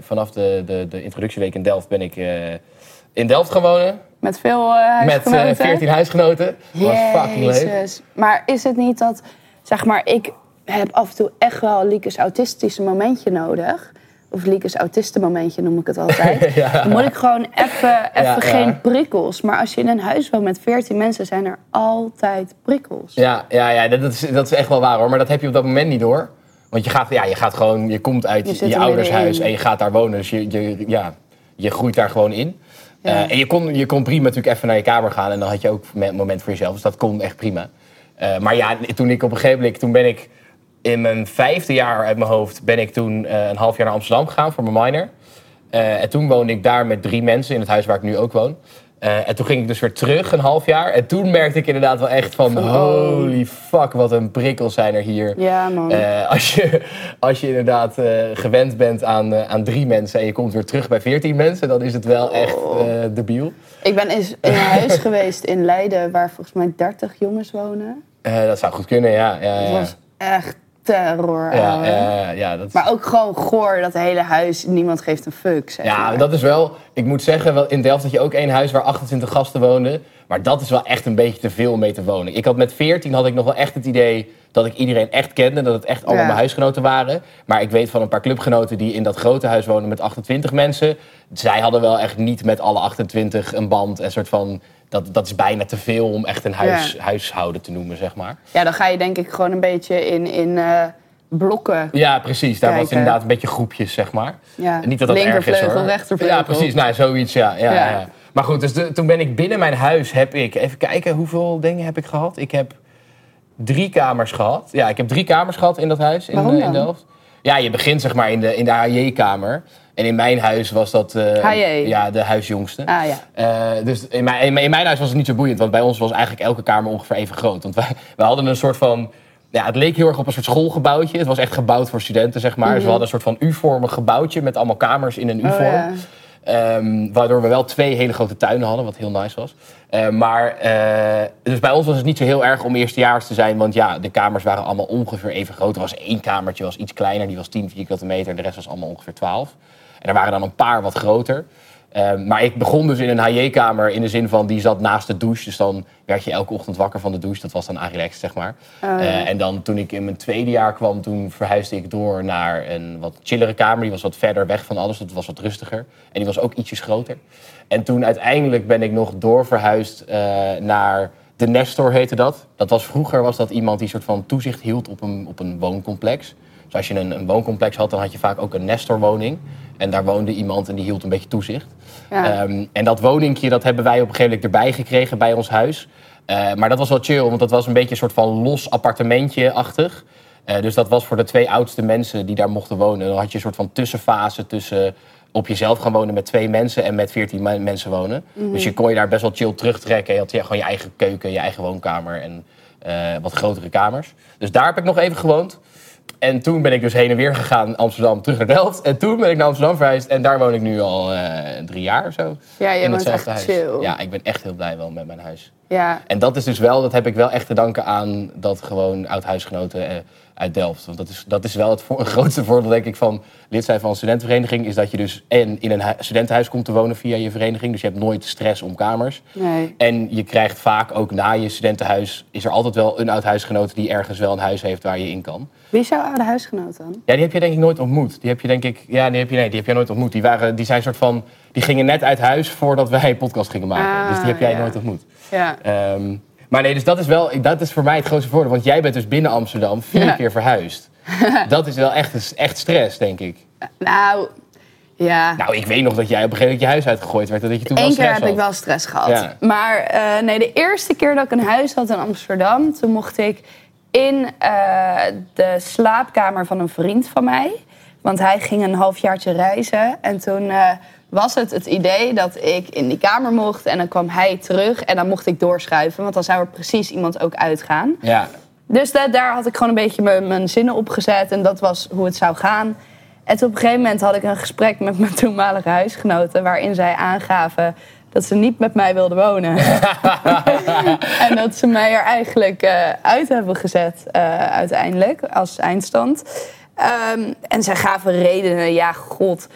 vanaf de, de, de introductieweek in Delft ben ik in Delft gaan wonen. Met veel eh Met eh, huisgenoten? 14 huisgenoten. Dat was fucking leuk. Jezus. Maar is het niet dat, zeg maar, ik heb af en toe echt wel Liekes autistische momentje nodig. Of Liekes autistenmomentje noem ik het altijd. Ja. Dan moet ik gewoon even even Ja, ja. geen prikkels. Maar als je in een huis woont met 14 mensen, zijn er altijd prikkels. Ja, ja, ja dat, is, dat is echt wel waar hoor. Maar dat heb je op dat moment niet door. Want je gaat, ja, je gaat gewoon, je komt uit Je er ouders huis middenin. en je gaat daar wonen. Dus je, je, ja, je groeit daar gewoon in. Ja. Eh, en je kon, je kon prima natuurlijk even naar je kamer gaan en dan had je ook een moment voor jezelf. Dus dat kon echt prima. Eh, maar ja, toen ik op een gegeven moment, toen ben ik in mijn vijfde jaar uit mijn hoofd, ben ik toen eh, een half jaar naar Amsterdam gegaan voor mijn minor. En toen woonde ik daar met drie mensen in het huis waar ik nu ook woon. Eh, en toen ging ik dus weer terug een half jaar. En toen merkte ik inderdaad wel echt van... Oh. holy fuck, wat een prikkels zijn er hier. Ja, man. Eh, als, je, als je inderdaad eh, gewend bent aan, aan drie mensen... en je komt weer terug bij veertien mensen... dan is het wel echt Oh. eh, debiel. Ik ben eens in een huis geweest in Leiden waar volgens mij 30 jongens wonen. Dat zou goed kunnen, ja. ja, Het ja. was echt terror. ja, ouwe. ja, dat Maar ook gewoon goor, dat hele huis, niemand geeft een fuck. Zeg Ja, maar. dat is wel... Ik moet zeggen, wel, in Delft had je ook één huis waar 28 gasten woonden. Maar dat is wel echt een beetje te veel om mee te wonen. Ik had met 14 had ik nog wel echt het idee dat ik iedereen echt kende. Dat het echt allemaal Ja. mijn huisgenoten waren. Maar ik weet van een paar clubgenoten die in dat grote huis wonen met 28 mensen. Zij hadden wel echt niet met alle 28 een band. En soort van... Dat, dat is bijna te veel om echt een huis, Ja. huishouden te noemen, zeg maar. Ja, dan ga je denk ik gewoon een beetje in, in eh, blokken. Ja, precies. Daar was inderdaad een beetje groepjes, zeg maar. Ja. Niet dat dat erg is hoor. rechtervleugel. Ja, precies. Nou, zoiets, ja. ja, Ja. Maar goed, dus de- toen ben ik binnen mijn huis, heb ik... Even kijken, hoeveel dingen heb ik gehad? Ik heb drie kamers gehad. Ja, ik heb drie kamers gehad in dat huis in, eh, in? Delft. Ja, je begint zeg maar in de, in de HJ-kamer. En in mijn huis was dat... eh? Ja, de huisjongste. Ah ja. Eh, dus in mijn, in, mijn- huis was het niet zo boeiend, want bij ons was eigenlijk elke kamer ongeveer even groot. Want wij, wij hadden een soort van. Ja, het leek heel erg op een soort schoolgebouwtje. Het was echt gebouwd voor studenten, zeg maar. Dus we hadden een soort van U-vormig gebouwtje met allemaal kamers in een Mhm. Oh, U-vorm. ja. Ehm, waardoor we wel twee hele grote tuinen hadden, wat heel nice was. Eh, maar, eh, dus bij ons was het niet zo heel erg om eerstejaars te zijn. Want ja, de kamers waren allemaal ongeveer even groot. Er was één kamertje, was iets kleiner. Die was 10 vierkante meter. De rest was allemaal ongeveer 12. En er waren dan een paar wat groter. Ehm, maar ik begon dus in een HJ-kamer in de zin van die zat naast de douche. Dus dan werd je elke ochtend wakker van de douche. Dat was dan Agrilex, zeg maar. Eh, en dan toen ik in mijn tweede jaar kwam, toen verhuisde ik door naar een wat chillere kamer. Die was wat verder weg van alles. Dat was wat rustiger. En die was ook ietsjes groter. En toen uiteindelijk ben ik nog doorverhuisd eh naar de Nestor heette dat. Dat was vroeger was dat iemand die soort van toezicht hield op een, op een wooncomplex. Dus als je een, een wooncomplex had, dan had je vaak ook een Nestor-woning. En daar woonde iemand en die hield een beetje toezicht. Ja. Ehm, en dat woningje dat hebben wij op een gegeven moment erbij gekregen bij ons huis. Eh, maar dat was wel chill, want dat was een beetje een soort van los appartementje-achtig. Eh, dus dat was voor de twee oudste mensen die daar mochten wonen. Dan had je een soort van tussenfase tussen op jezelf gaan wonen met twee mensen en met veertien me- mensen wonen. Dus je kon je daar best wel chill terugtrekken. Je had ja, gewoon je eigen keuken, je eigen woonkamer en eh, wat grotere kamers. Dus daar heb ik nog even gewoond. En toen ben ik dus heen en weer gegaan, Amsterdam terug naar Delft. En toen ben ik naar Amsterdam verhuisd en daar woon ik nu al eh, drie jaar of zo. Ja, je hetzelfde echt huis. chill. Ja, ik ben echt heel blij wel met mijn huis. Ja. En dat is dus wel, dat heb ik wel echt te danken aan dat gewoon oud-huisgenoten eh, uit Delft. Want dat is, dat is wel het, voor, grootste voordeel, denk ik, van lid zijn van een studentenvereniging. Is dat je dus en in een hu- studentenhuis komt te wonen via je vereniging. Dus je hebt nooit stress om kamers. Nee. En je krijgt vaak ook na je studentenhuis, is er altijd wel een oud-huisgenoot die ergens wel een huis heeft waar je in kan. Wie is jouw oude huisgenoot dan? Ja, die heb je denk ik nooit ontmoet. Die heb je denk ik, ja, die heb je, nee, die heb jij nooit ontmoet. Die, waren, die zijn soort van, die gingen net uit huis voordat wij een podcast gingen maken. Ah, dus die heb jij ja. nooit ontmoet. Ja. Ehm, maar nee, dus dat is wel, dat is voor mij het grootste voordeel. Want jij bent dus binnen Amsterdam vier Ja. keer verhuisd. dat is wel echt, echt stress, denk ik. Nou, ja. Nou, ik weet nog dat jij op een gegeven moment je huis uitgegooid werd. Dat je toen wel Eén keer heb ik wel stress gehad. Ja. Maar eh, nee, de eerste keer dat ik een huis had in Amsterdam, toen mocht ik in eh, de slaapkamer van een vriend van mij. Want hij ging een halfjaartje reizen. En toen eh, was het het idee dat ik in die kamer mocht. En dan kwam hij terug en dan mocht ik doorschuiven. Want dan zou er precies iemand ook uitgaan. Ja, Dus da- daar had ik gewoon een beetje mijn, mijn zinnen op gezet. En dat was hoe het zou gaan. En toen op een gegeven moment had ik een gesprek met mijn toenmalige huisgenoten... waarin zij aangaven dat ze niet met mij wilden wonen. en dat ze mij er eigenlijk eh, uit hebben gezet eh, uiteindelijk als eindstand. Ehm, en zij gaven redenen. Ja, god.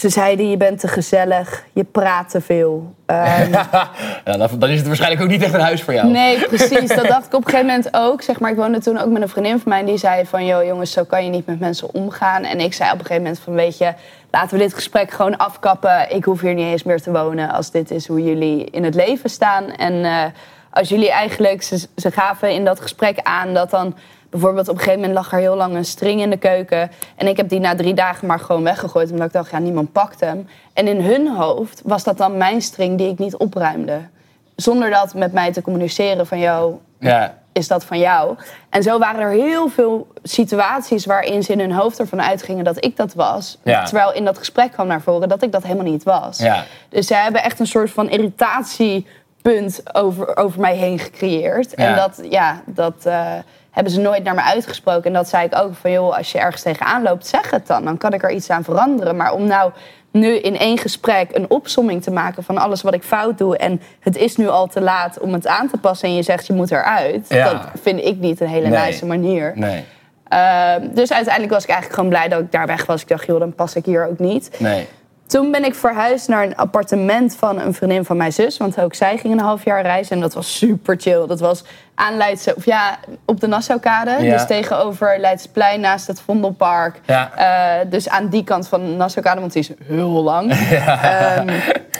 Ze zeiden, je bent te gezellig, je praat te veel. Ehm, ja dan, is het waarschijnlijk ook niet echt een huis voor jou. Nee, precies. Dat dacht ik op een gegeven moment ook. Zeg maar, ik woonde toen ook met een vriendin van mij. Die zei van, joh jongens, zo kan je niet met mensen omgaan. En ik zei op een gegeven moment van, weet je... laten we dit gesprek gewoon afkappen. Ik hoef hier niet eens meer te wonen als dit is hoe jullie in het leven staan. En eh, als jullie eigenlijk... Ze, ze gaven in dat gesprek aan dat dan... Bijvoorbeeld op een gegeven moment lag er heel lang een string in de keuken. En ik heb die na drie dagen maar gewoon weggegooid. Omdat ik dacht, ja, niemand pakt hem. En in hun hoofd was dat dan mijn string die ik niet opruimde. Zonder dat met mij te communiceren van, Ja, is dat van jou? En zo waren er heel veel situaties waarin ze in hun hoofd ervan uitgingen dat ik dat was. Ja. Terwijl in dat gesprek kwam naar voren dat ik dat helemaal niet was. Ja. Dus zij hebben echt een soort van irritatiepunt over, over mij heen gecreëerd. En dat, ja, dat eh, hebben ze nooit naar me uitgesproken. En dat zei ik ook van, joh, als je ergens tegenaan loopt, zeg het dan. Dan kan ik er iets aan veranderen. Maar om nou nu in één gesprek een opsomming te maken van alles wat ik fout doe... en het is nu al te laat om het aan te passen en je zegt je moet eruit... Ja. dat vind ik niet een hele Nee. nice manier. nee, Ehm, dus uiteindelijk was ik eigenlijk gewoon blij dat ik daar weg was. Ik dacht, joh, dan pas ik hier ook niet. nee. Toen ben ik verhuisd naar een appartement van een vriendin van mijn zus. Want ook zij ging een half jaar reizen. En dat was super chill. Dat was aan Leidse, of ja, op de Nassaukade. Ja. Dus tegenover Leidsplein naast het Vondelpark. Ja. Eh, dus aan die kant van de Nassaukade, want die is heel lang. Ehm,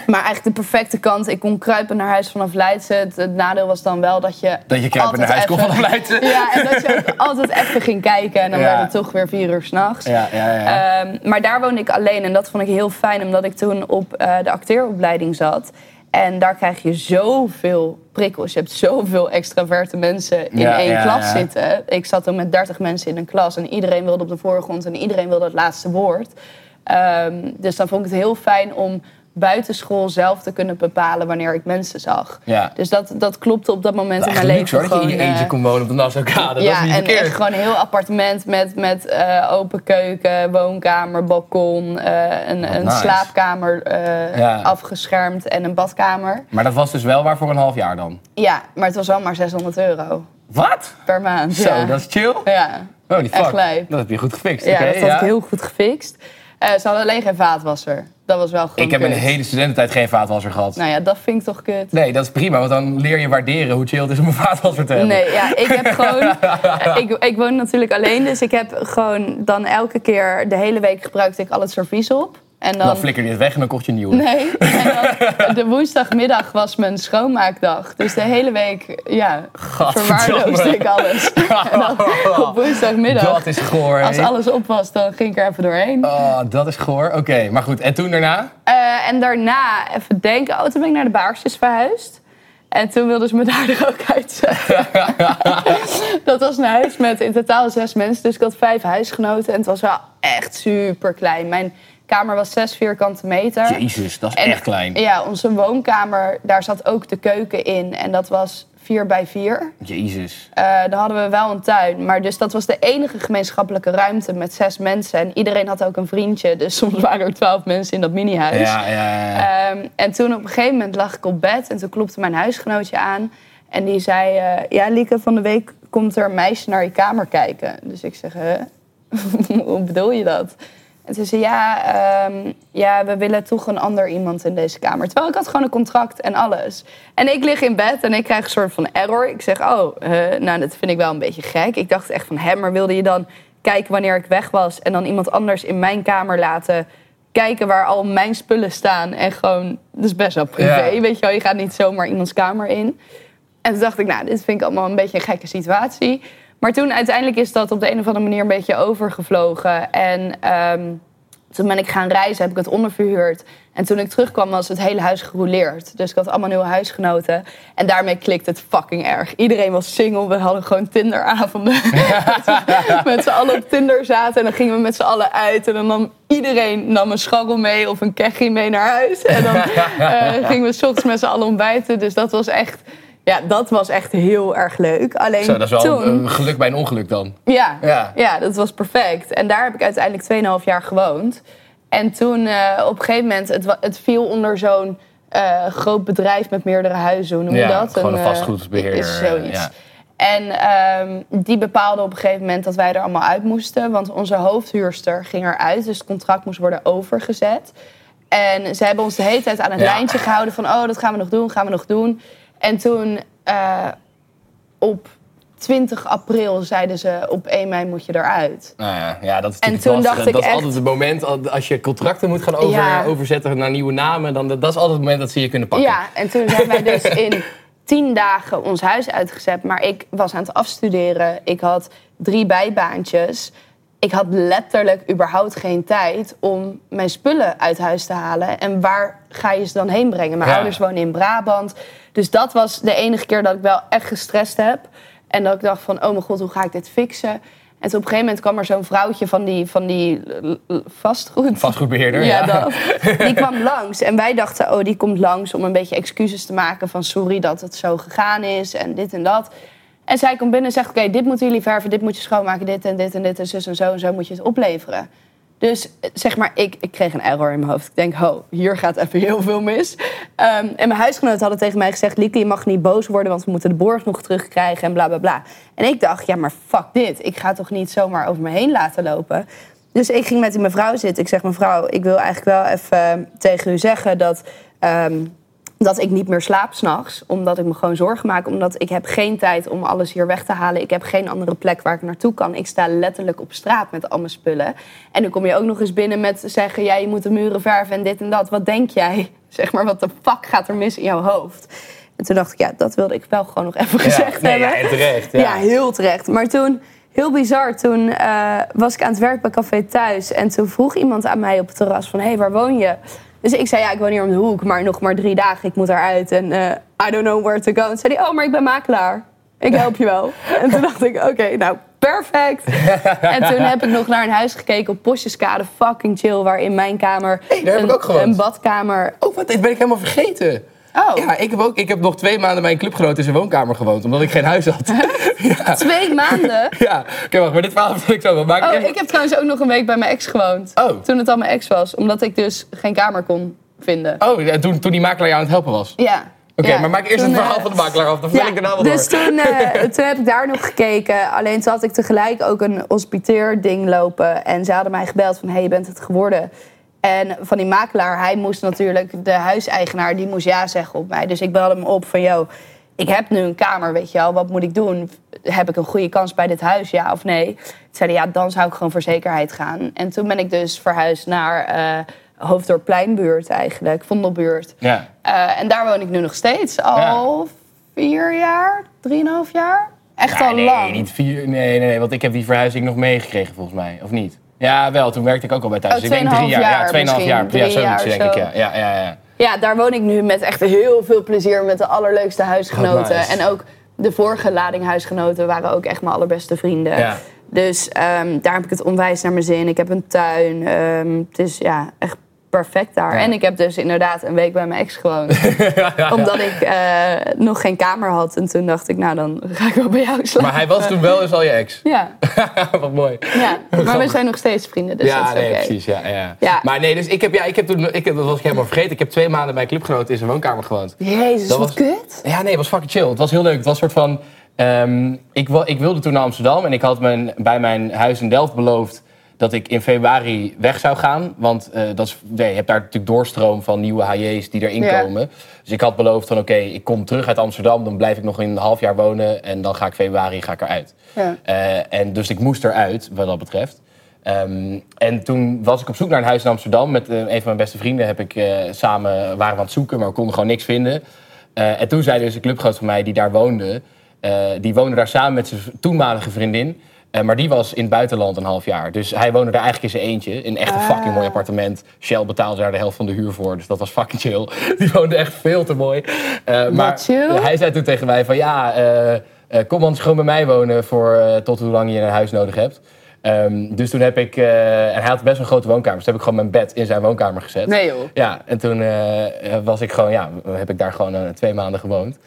maar eigenlijk de perfecte kant. Ik kon kruipen naar huis vanaf Leidse. Het, het nadeel was dan wel dat je... Dat je kruipen naar huis kon vanaf Leidse. Ja, en dat je ook altijd even ging kijken. En dan werd het toch weer vier uur s'nachts. Ja, ja, ja. Ehm, maar daar woonde ik alleen en dat vond ik heel fijn, omdat ik toen op eh, de acteeropleiding zat. En daar krijg je zoveel prikkels. Je hebt zoveel extraverte mensen in Ja, één ja, klas ja. zitten. Ik zat toen met 30 mensen in een klas en iedereen wilde op de voorgrond en iedereen wilde het laatste woord. Ehm, dus dan vond ik het heel fijn om buitenschool zelf te kunnen bepalen wanneer ik mensen zag. Ja. Dus dat, dat klopte op dat moment in Echt mijn luxe leven hoor, dat je in je gewoon, eentje eh, kon wonen op de Nassaukade. Dat ja, is niet en echt gewoon een heel appartement met, met eh, open keuken, woonkamer, balkon, eh, een, een nice. slaapkamer Ja. afgeschermd en een badkamer. Maar dat was dus wel waar voor een half jaar dan? Ja, maar het was wel maar 600 euro Wat? per maand. Zo, ja. dat is chill. Ja, Holy fuck. echt lijp. Dat heb je goed gefixt. ja dat had ik heel goed gefixt. Eh, ze hadden alleen geen vaatwasser. Dat was wel gewoon Ik heb kut. een hele studententijd geen vaatwasser gehad. Nou ja, dat vind ik toch kut. Nee, dat is prima, want dan leer je waarderen hoe chill het is om een vaatwasser te hebben. Nee, ja, ik heb gewoon... ik, ik woon natuurlijk alleen, dus ik heb gewoon dan elke keer... De hele week gebruikte ik al het servies op. En dan... Dan flikker je het weg en dan kocht je een nieuwe. Nee, en dan, de woensdagmiddag was mijn schoonmaakdag. Dus de hele week, ja, verwaarloosde ik alles. En dan op woensdagmiddag, Dat is goor. als alles op was, dan ging ik er even doorheen. Oh, dat is goor. Oké, maar goed. En toen daarna? Eh, en daarna, even denken, oh, toen ben ik naar de Baarsjes verhuisd. En toen wilden ze me daar er ook uitzetten. dat was een huis met in totaal zes mensen. Dus ik had vijf huisgenoten. En het was wel echt super klein. Mijn kamer was zes vierkante meter. Jezus, dat is En- echt klein. Ja, onze woonkamer, daar zat ook de keuken in. En dat was 4 bij 4. Jezus. dan hadden we wel een tuin. Maar dus dat was de enige gemeenschappelijke ruimte met zes mensen. En iedereen had ook een vriendje. Dus soms waren er twaalf mensen in dat minihuis. Ja, ja, ja. Ehm, en toen op een gegeven moment lag ik op bed. En toen klopte mijn huisgenootje aan. En die zei, eh, ja Lieke, van de week komt er een meisje naar je kamer kijken. Dus ik zeg, hè? Hoe bedoel je dat? En toen zei ja, ehm, ja, we willen toch een ander iemand in deze kamer. Terwijl ik had gewoon een contract en alles. En ik lig in bed en ik krijg een soort van error. Ik zeg, oh, nou, dat vind ik wel een beetje gek. Ik dacht echt van, hè, maar wilde je dan kijken wanneer ik weg was... en dan iemand anders in mijn kamer laten kijken waar al mijn spullen staan... en gewoon, dat is best wel privé, Ja. weet je wel. Je gaat niet zomaar iemands kamer in. En toen dacht ik, nou, dit vind ik allemaal een beetje een gekke situatie. Maar toen uiteindelijk is dat op de een of andere manier een beetje overgevlogen. En ehm, toen ben ik gaan reizen, heb ik het onderverhuurd. En toen ik terugkwam was het hele huis gerouleerd. Dus ik had allemaal nieuwe huisgenoten. En daarmee klikte het fucking erg. Iedereen was single. We hadden gewoon Tinderavonden. met z'n allen op Tinder zaten. En dan gingen we met z'n allen uit. En dan nam iedereen nam een scharrel mee of een keggie mee naar huis. En dan eh, gingen we 's ochtends met z'n allen ontbijten. Dus dat was echt... Ja, dat was echt heel erg leuk. Alleen Zo, dat is wel toen... een geluk bij een ongeluk dan. Ja, Ja. ja. dat was perfect. En daar heb ik uiteindelijk 2,5 jaar gewoond. En toen eh, op een gegeven moment, het, het viel onder zo'n eh, groot bedrijf met meerdere huizen. Hoe noem je Ja, dat? gewoon een eh, vastgoedbeheerder, Is zoiets. ja. En ehm, die bepaalde op een gegeven moment dat wij er allemaal uit moesten. Want onze hoofdhuurster ging eruit. Dus het contract moest worden overgezet. En ze hebben ons de hele tijd aan het Ja. lijntje gehouden van... oh, dat gaan we nog doen, gaan we nog doen. En toen eh, op 20 april zeiden ze... op 1 mei moet je eruit. Nou ja, ja, dat is En toen lastig. dacht ik Dat is echt- altijd het moment, al- als je contracten moet gaan over, Ja. overzetten naar nieuwe namen, dan, dat is altijd het moment dat ze je kunnen pakken. Ja, en toen zijn wij dus in tien dagen ons huis uitgezet. Maar ik was aan het afstuderen. Ik had drie bijbaantjes. Ik had letterlijk überhaupt geen tijd om mijn spullen uit huis te halen. En waar ga je ze dan heen brengen? Mijn Ja. ouders wonen in Brabant. Dus dat was de enige keer dat ik wel echt gestrest heb. En dat ik dacht van, oh mijn god, hoe ga ik dit fixen? En toen op een gegeven moment kwam er zo'n vrouwtje van die, van die eh, vastgoed. Vastgoedbeheerder. Ja, Ja, dat. Die kwam langs. En wij dachten, oh, die komt langs om een beetje excuses te maken van sorry dat het zo gegaan is en dit en dat. En zij komt binnen en zegt, oké, dit moeten jullie verven, dit moet je schoonmaken, dit en dit en dit en zus en zo en zo moet je het opleveren. Dus eh, zeg maar, ik, ik kreeg een error in mijn hoofd. Ik denk, ho, hier gaat even heel veel mis. Ehm, en mijn huisgenoten hadden tegen mij gezegd... Lieke, je mag niet boos worden, want we moeten de borg nog terugkrijgen en bla bla bla. En ik dacht, ja, maar fuck dit. Ik ga toch niet zomaar over me heen laten lopen. Dus ik ging met die mevrouw zitten. Ik zeg, mevrouw, ik wil eigenlijk wel even tegen u zeggen dat... ehm, dat ik niet meer slaap s'nachts, omdat ik me gewoon zorgen maak. Omdat ik heb geen tijd om alles hier weg te halen. Ik heb geen andere plek waar ik naartoe kan. Ik sta letterlijk op straat met al mijn spullen. En dan kom je ook nog eens binnen met zeggen... ja, je moet de muren verven en dit en dat. Wat denk jij? Zeg maar, wat de fuck gaat er mis in jouw hoofd? En toen dacht ik, ja, dat wilde ik wel gewoon nog even gezegd nee, ja, hebben. en terecht. Ja. Ja. heel terecht. Maar toen, heel bizar, toen eh, was ik aan het werk bij Café Thuis. En toen vroeg iemand aan mij op het terras van, hé, hey, waar woon je? Dus ik zei, ja, ik woon hier om de hoek, maar nog maar drie dagen. Ik moet eruit en eh, I don't know where to go. En zei hij, oh, maar ik ben makelaar. Ik help je wel. en toen dacht ik, oké, nou, perfect. en toen heb ik nog naar een huis gekeken op Postjeskade. Fucking chill, waar in mijn kamer Hey, daar heb een, ik ook een badkamer... Oh, wat, dit ben ik helemaal vergeten. Oh, Ja, ik heb, ook, ik heb nog twee maanden bij een clubgenoot in zijn woonkamer gewoond, omdat ik geen huis had. ja, twee maanden. ja. Oké, wacht, maar dit verhaal vertel ik zo wel. Maak Oh, even- ik heb trouwens ook nog een week bij mijn ex gewoond. Oh. Toen het al mijn ex was. Omdat ik dus geen kamer kon vinden. Oh, ja, toen, toen die makelaar jou aan het helpen was. Ja. Oké, Ja, maar maak eerst toen, het verhaal eh, van de makelaar af. Dan vertel ik daarna wel dus door. toen, eh, toen heb ik daar nog gekeken. Alleen toen had ik tegelijk ook een hospiteerding lopen. En ze hadden mij gebeld van, hey, je bent het geworden. En van die makelaar, hij moest natuurlijk, de huiseigenaar, die moest ja zeggen op mij. Dus ik belde hem op van, yo, ik heb nu een kamer, weet je wel. Wat moet ik doen? Heb ik een goede kans bij dit huis, ja of nee? Toen zei hij, ja, dan zou ik gewoon voor zekerheid gaan. En toen ben ik dus verhuisd naar Hoofddorppleinbuurt eigenlijk, Vondelbuurt. Ja. Eh, en daar woon ik nu nog steeds. Al vier jaar, drieënhalf jaar. Echt Ja, al nee, lang. niet vier. Nee, nee, nee, want ik heb die verhuizing nog meegekregen volgens mij, of niet? Ja, wel. Toen werkte ik ook al bij thuis. Oh, ik denk drie 2,5 jaar. Ja, 2,5 jaar. Ja, drie zoiets jaar denk ik. Ja, ja, ja. ja. Ja, daar woon ik nu met echt heel veel plezier met de allerleukste huisgenoten. Nice. En ook de vorige lading huisgenoten waren ook echt mijn allerbeste vrienden. Ja. Dus ehm, daar heb ik het onwijs naar mijn zin. Ik heb een tuin. ehm, het is ja, echt perfect daar. Ja. En ik heb dus inderdaad een week bij mijn ex gewoond. Omdat ik eh, nog geen kamer had. En toen dacht ik, nou dan ga ik wel bij jou slapen. Maar hij was toen wel eens al je ex. Ja, Wat mooi. ja. maar we zijn nog steeds vrienden. Dus dat ja, is nee, oké. precies. Ja, ja. Ja. Maar nee, dus ik heb, ja, ik heb toen, ik heb, dat was ik helemaal vergeten. Ik heb twee maanden bij clubgenoten in zijn woonkamer gewoond. Jezus, Dat wat was- kut. Ja, nee, het was fucking chill. Het was heel leuk. Het was een soort van. ehm, ik, ik wilde toen naar Amsterdam en ik had mijn, bij mijn huis in Delft beloofd dat ik in februari weg zou gaan. Want eh, dat is, nee, je hebt daar natuurlijk doorstroom van nieuwe HJ's die erin Ja. komen. Dus ik had beloofd van oké, ik kom terug uit Amsterdam. Dan blijf ik nog een half jaar wonen en dan ga ik februari ga ik eruit. Ja. Eh, en dus ik moest eruit, wat dat betreft. Ehm, en toen was ik op zoek naar een huis in Amsterdam. Met eh, een van mijn beste vrienden heb ik samen waren we aan het zoeken, maar we konden gewoon niks vinden. En toen zei dus een clubgenoot van mij die daar woonde, die woonde daar samen met zijn toenmalige vriendin. Eh, maar die was in het buitenland een half jaar. Dus hij woonde daar eigenlijk in zijn eentje. In echt een fucking mooi appartement. Shell betaalde daar de helft van de huur voor. Dus dat was fucking chill. Die woonde echt veel te mooi. Eh, maar chill. hij zei toen tegen mij van ja, eh, kom anders gewoon bij mij wonen voor tot hoe lang je een huis nodig hebt. Ehm, dus toen heb ik, en hij had best een grote woonkamer, dus toen heb ik gewoon mijn bed in zijn woonkamer gezet. Nee joh. Ja, en toen was ik gewoon, ja, heb ik daar gewoon twee maanden gewoond.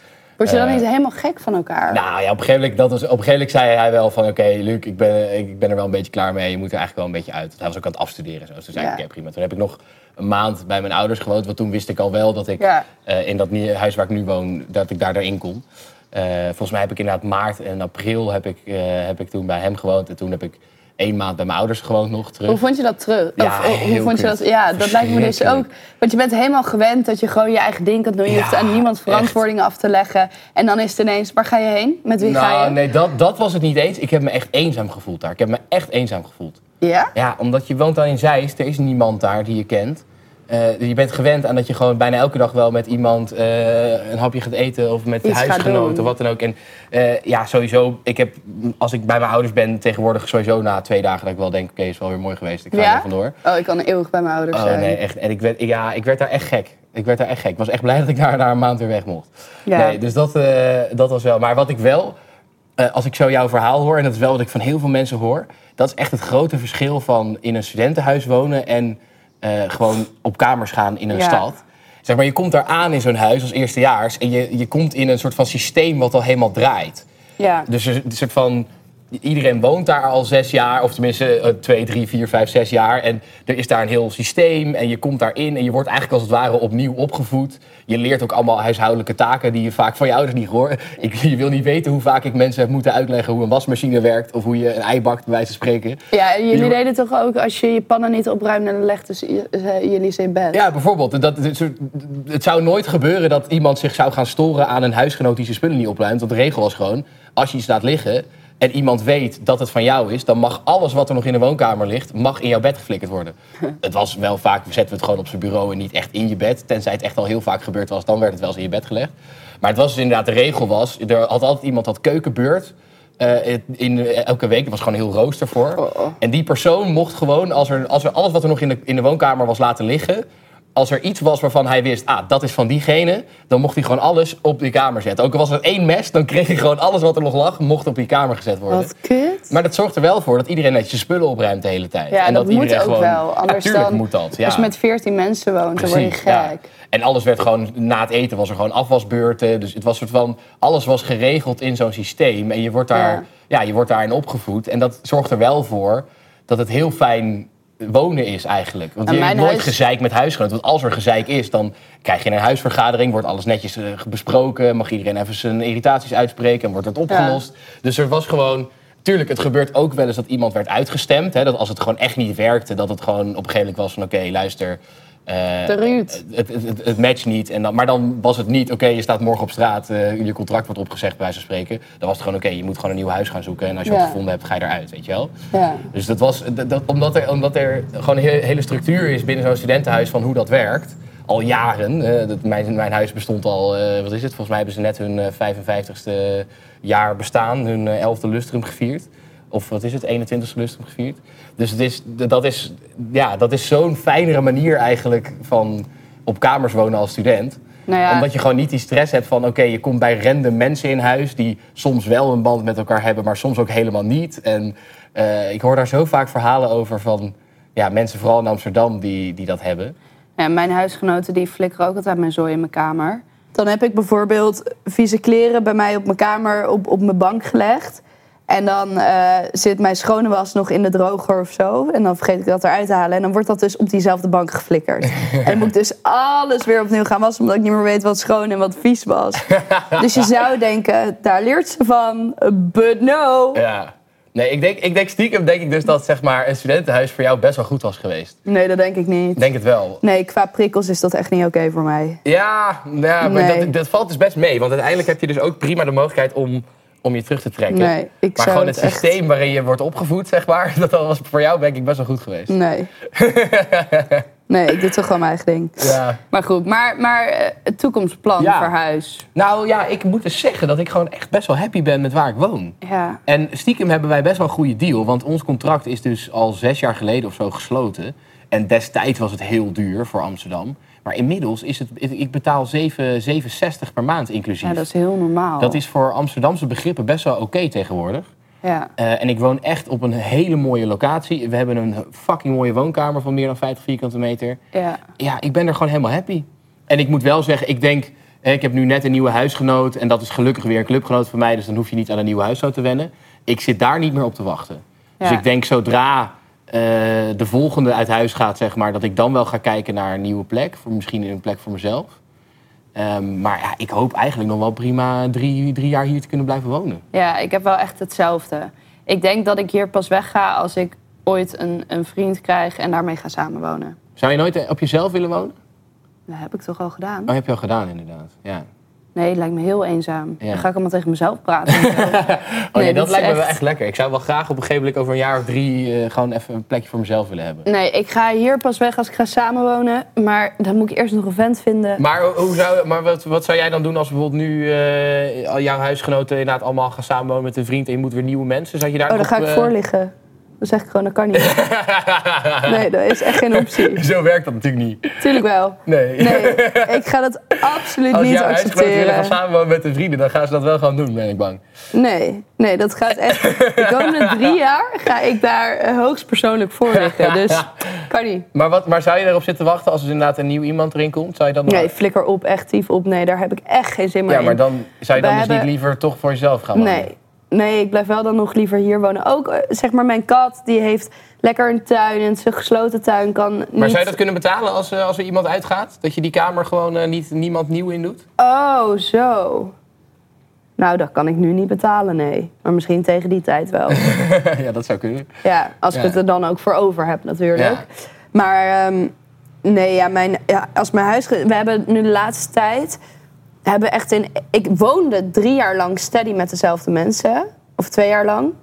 Word je dan Eh, niet helemaal gek van elkaar? Nou ja, op een gegeven moment, dat was, op een gegeven moment zei hij wel van... Oké, Luc, ik ben, ik ben er wel een beetje klaar mee. Je moet er eigenlijk wel een beetje uit. Want hij was ook aan het afstuderen. en Zo. Dus toen zei ik, oké, prima. Toen heb ik nog een maand bij mijn ouders gewoond. Want toen wist ik al wel dat ik Ja. eh, in dat huis waar ik nu woon... dat ik daar erin kon. Eh, volgens mij heb ik inderdaad maart en april heb ik, eh, heb ik toen bij hem gewoond. En toen heb ik één maand bij mijn ouders gewoond nog terug. Hoe vond je dat terug? Ja, Of, oh, hoe heel vond je dat? Ja, dat lijkt me dus ook. Want je bent helemaal gewend dat je gewoon je eigen ding kan doen. Je Ja, hoeft aan niemand verantwoording af te leggen. En dan is het ineens, waar ga je heen? Met wie ga Nou, je? nee, dat, dat was het niet eens. Ik heb me echt eenzaam gevoeld daar. Ik heb me echt eenzaam gevoeld. Ja? Ja, omdat je woont dan in Zeist, er is niemand daar die je kent. Eh, je bent gewend aan dat je gewoon bijna elke dag wel met iemand eh, een hapje gaat eten of met Iets huisgenoten, doen. wat dan ook. En eh, ja, sowieso, ik heb, als ik bij mijn ouders ben, tegenwoordig sowieso na twee dagen dat ik wel denk, oké, is wel weer mooi geweest. Ik ga Ja? er vandoor. Oh, ik kan eeuwig bij mijn ouders Oh zijn. nee, echt. En ik werd, ja, ik werd daar echt gek. Ik werd daar echt gek. Ik was echt blij dat ik daar na een maand weer weg mocht. Ja. Nee, dus dat, dat was wel. Maar wat ik wel, als ik zo jouw verhaal hoor, en dat is wel wat ik van heel veel mensen hoor, dat is echt het grote verschil van in een studentenhuis wonen en gewoon op kamers gaan in een Ja. stad. Zeg maar, je komt daar aan in zo'n huis als eerstejaars en je, je komt in een soort van systeem wat al helemaal draait. Ja. Dus een soort van. Iedereen woont daar al zes jaar, of tenminste eh, twee, drie, vier, vijf, zes jaar. En er is daar een heel systeem en je komt daarin en je wordt eigenlijk als het ware opnieuw opgevoed. Je leert ook allemaal huishoudelijke taken die je vaak van je ouders niet hoort. Ik, je wil niet weten hoe vaak ik mensen heb moeten uitleggen hoe een wasmachine werkt of hoe je een ei bakt, bij wijze van spreken. Ja, en jullie Je- deden toch ook als je je pannen niet opruimde en dan legden ze je- eh, jullie ze in bed? Ja, bijvoorbeeld. Dat, het, het zou nooit gebeuren dat iemand zich zou gaan storen aan een huisgenoot die zijn spullen niet opruimt. Want de regel was gewoon, als je iets laat liggen en iemand weet dat het van jou is, dan mag alles wat er nog in de woonkamer ligt, mag in jouw bed geflikkerd worden. het was wel vaak, zetten we het gewoon op zijn bureau en niet echt in je bed. Tenzij het echt al heel vaak gebeurd was, dan werd het wel eens in je bed gelegd. Maar het was dus inderdaad, de regel was, er had altijd iemand had keukenbeurt. eh, in, elke week, er was gewoon een heel rooster voor. Oh, oh. En die persoon mocht gewoon, als er, als er alles wat er nog in de, in de woonkamer was laten liggen... als er iets was waarvan hij wist, ah, dat is van diegene... dan mocht hij gewoon alles op die kamer zetten. Ook al was het één mes, dan kreeg hij gewoon alles wat er nog lag... mocht op die kamer gezet worden. Wat kut. Maar dat zorgt er wel voor dat iedereen netjes spullen opruimt de hele tijd. Ja, en dat, moet iedereen ook gewoon- wel. Ja, Anders tuurlijk dan, moet dat, ja. Als je met 14 mensen woont, dan word je ja. gek. En alles werd gewoon, na het eten was er gewoon afwasbeurten. Dus het was soort van, alles was geregeld in zo'n systeem. En je wordt daar, Ja. ja. je wordt daarin opgevoed. En dat zorgt er wel voor dat het heel fijn wonen is eigenlijk. Want je hebt nooit huis- gezeik met huisgenoten. Want als er gezeik is, dan krijg je een huisvergadering, wordt alles netjes eh, besproken, mag iedereen even zijn irritaties uitspreken en wordt het opgelost. Dus er was gewoon. Tuurlijk, het gebeurt ook wel eens dat iemand werd uitgestemd. Hè, dat als het gewoon echt niet werkte, dat het gewoon op een gegeven moment was van oké, luister. Ruud. het, het, het, het matcht niet. En dan, maar dan was het niet, oké, je staat morgen op straat, eh, je contract wordt opgezegd, bij wijze van spreken. Dan was het gewoon, oké, je moet gewoon een nieuw huis gaan zoeken. En als je Ja. wat gevonden hebt, ga je eruit, weet je wel. Ja. Dus dat was, dat, dat- omdat, er, omdat er gewoon een hele, structuur is binnen zo'n studentenhuis van hoe dat werkt. Al jaren. eh, dat, mijn, mijn huis bestond al, wat is het? Volgens mij hebben ze net hun eh, 55ste jaar bestaan, hun eh, 11e lustrum gevierd. Of wat is het, 21ste lustrum gevierd. Dus het is, dat is, ja, dat is zo'n fijnere manier eigenlijk van op kamers wonen als student. Nou ja, Omdat je gewoon niet die stress hebt van... oké, je komt bij random mensen in huis... die soms wel een band met elkaar hebben... maar soms ook helemaal niet. En eh, ik hoor daar zo vaak verhalen over van... ja, mensen vooral in Amsterdam die, die dat hebben. Ja, mijn huisgenoten die flikkeren ook altijd mijn zooi in mijn kamer. Dan heb ik bijvoorbeeld vieze kleren bij mij op mijn kamer op, op mijn bank gelegd. En dan eh, zit mijn schone was nog in de droger of zo. En dan vergeet ik dat eruit te halen. En dan wordt dat dus op diezelfde bank geflikkerd. en dan moet ik dus alles weer opnieuw gaan wassen... omdat ik niet meer weet wat schoon en wat vies was. dus je zou denken, daar leert ze van. But no. Ja. Nee, ik denk, ik denk stiekem denk ik dus dat zeg maar, een studentenhuis voor jou best wel goed was geweest. Nee, dat denk ik niet. Denk het wel. Nee, qua prikkels is dat echt niet oké voor mij. Ja, ja maar Nee. dat, dat valt dus best mee. Want uiteindelijk heb je dus ook prima de mogelijkheid om, om je terug te trekken. Nee, ik maar gewoon het het echt- systeem waarin je wordt opgevoed, zeg maar... dat was voor jou denk ik best wel goed geweest. Nee. nee, ik doe toch gewoon mijn eigen ding. Ja. Maar goed, maar, maar eh, het toekomstplan Ja. voor huis. Nou ja, ik moet dus zeggen dat ik gewoon echt best wel happy ben met waar ik woon. Ja. En stiekem hebben wij best wel een goede deal. Want ons contract is dus al zes jaar geleden of zo gesloten. En destijds was het heel duur voor Amsterdam. Maar inmiddels is het, ik betaal 7 7,60 per maand inclusief. ja, dat is heel normaal. Dat is voor Amsterdamse begrippen best wel oké tegenwoordig. Ja. Eh, en ik woon echt op een hele mooie locatie. We hebben een fucking mooie woonkamer van meer dan 50 vierkante meter. Ja. Ja, ik ben er gewoon helemaal happy. En ik moet wel zeggen, ik denk... Ik heb nu net een nieuwe huisgenoot. En dat is gelukkig weer een clubgenoot van mij. Dus dan hoef je niet aan een nieuwe huisgenoot te wennen. Ik zit daar niet meer op te wachten. Dus Ja. ik denk zodra de volgende uit huis gaat, zeg maar... dat ik dan wel ga kijken naar een nieuwe plek. Voor, misschien een plek voor mezelf. Ehm, maar ja, ik hoop eigenlijk nog wel prima drie, drie jaar hier te kunnen blijven wonen. ja, ik heb wel echt hetzelfde. Ik denk dat ik hier pas wegga als ik ooit een, een vriend krijg en daarmee ga samenwonen. Zou je nooit eh, op jezelf willen wonen? Dat heb ik toch al gedaan? Oh, heb je al gedaan inderdaad. Ja. Nee, het lijkt me heel eenzaam. Ja. Dan ga ik allemaal tegen mezelf praten. Oh nee, Nee, dat lijkt me wel echt- lekker. Ik zou wel graag op een gegeven moment over een jaar of drie... eh, gewoon even een plekje voor mezelf willen hebben. nee, ik ga hier pas weg als ik ga samenwonen. Maar dan moet ik eerst nog een vent vinden. Maar, hoe zou, maar wat, wat zou jij dan doen als bijvoorbeeld nu eh, al jouw huisgenoten inderdaad allemaal gaan samenwonen met een vriend en je moet weer nieuwe mensen? Zou je daar Oh, dan ga ik eh, voor liggen. Dan zeg ik gewoon, dat kan niet. Nee, dat is echt geen optie. Zo werkt dat natuurlijk niet. Tuurlijk wel. Nee. Nee, ik ga dat absoluut Als niet jouw huisgenoten willen gaan accepteren. samenwonen met een vrienden, dan gaan ze dat wel gewoon doen, ben ik bang. Nee, nee, dat gaat echt... De komende drie jaar ga ik daar eh, hoogstpersoonlijk voor liggen. Dus kan niet. Maar, wat, maar zou je erop zitten wachten als er inderdaad een nieuw iemand erin komt? Zou je dan nog- Nee, flikker op, echt tief op. Nee, daar heb ik echt geen zin meer ja, in. maar dan zou je dan dus hebben- niet liever toch voor jezelf gaan wonen? Nee. Nee, ik blijf wel dan nog liever hier wonen. Ook, eh, zeg maar, mijn kat, die heeft lekker een tuin. En zijn gesloten tuin kan niet... Maar zou je dat kunnen betalen als, eh, als er iemand uitgaat? Dat je die kamer gewoon eh, niet, niemand nieuw in doet? Oh, zo. Nou, dat kan ik nu niet betalen, nee. Maar misschien tegen die tijd wel. ja, dat zou kunnen. Ja, als ik het er dan ook voor over heb natuurlijk. Ja. Maar ehm, nee, ja, mijn, ja, als mijn huis... We hebben nu de laatste tijd... Hebben echt in, ik woonde drie jaar lang steady met dezelfde mensen. Of twee jaar lang.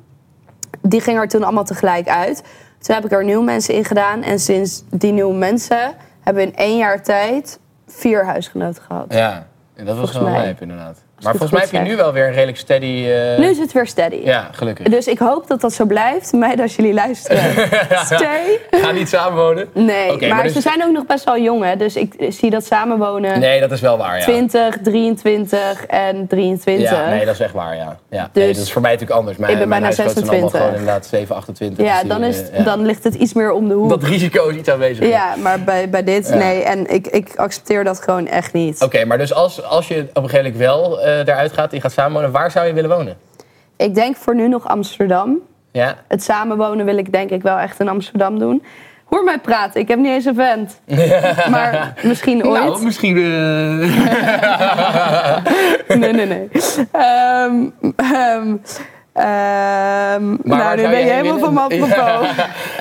Die gingen er toen allemaal tegelijk uit. Toen heb ik er nieuwe mensen in gedaan. En sinds die nieuwe mensen hebben we in één jaar tijd vier huisgenoten gehad. Ja, en dat was Volgens lijp inderdaad. Maar volgens mij heb je nu wel weer een redelijk steady... eh, Nu is het weer steady. Ja, gelukkig. Dus ik hoop dat dat zo blijft. Meiden, als jullie luisteren. Stay. Ga niet samenwonen. Nee, maar, maar dus- ze zijn ook nog best wel jong, hè? Dus ik zie dat samenwonen. Nee, dat is wel waar, ja. 20, 23 en 23. Ja, nee, dat is echt waar, ja. ja. Dus- nee, dat is voor mij natuurlijk anders. Mijn, Ik ben bijna huisgenoten zijn allemaal 26. gewoon inderdaad 7, 28. Ja, dus dan, is, eh, ja. dan ligt het iets meer om de hoek. Dat risico is iets aanwezig. Ja, maar bij, bij dit, Ja. nee. En ik, ik accepteer dat gewoon echt niet. Oké, maar dus als, als je op een gegeven moment wel eruit gaat en je gaat samenwonen, waar zou je willen wonen? Ik denk voor nu nog Amsterdam. Ja? Het samenwonen wil ik denk ik wel echt in Amsterdam doen. Hoor mij praten, ik heb niet eens een vent. maar misschien ooit. Nou, misschien... eh, Nee, nee, nee. Ehm ehm ehm, nou, nu ben je helemaal van apropos.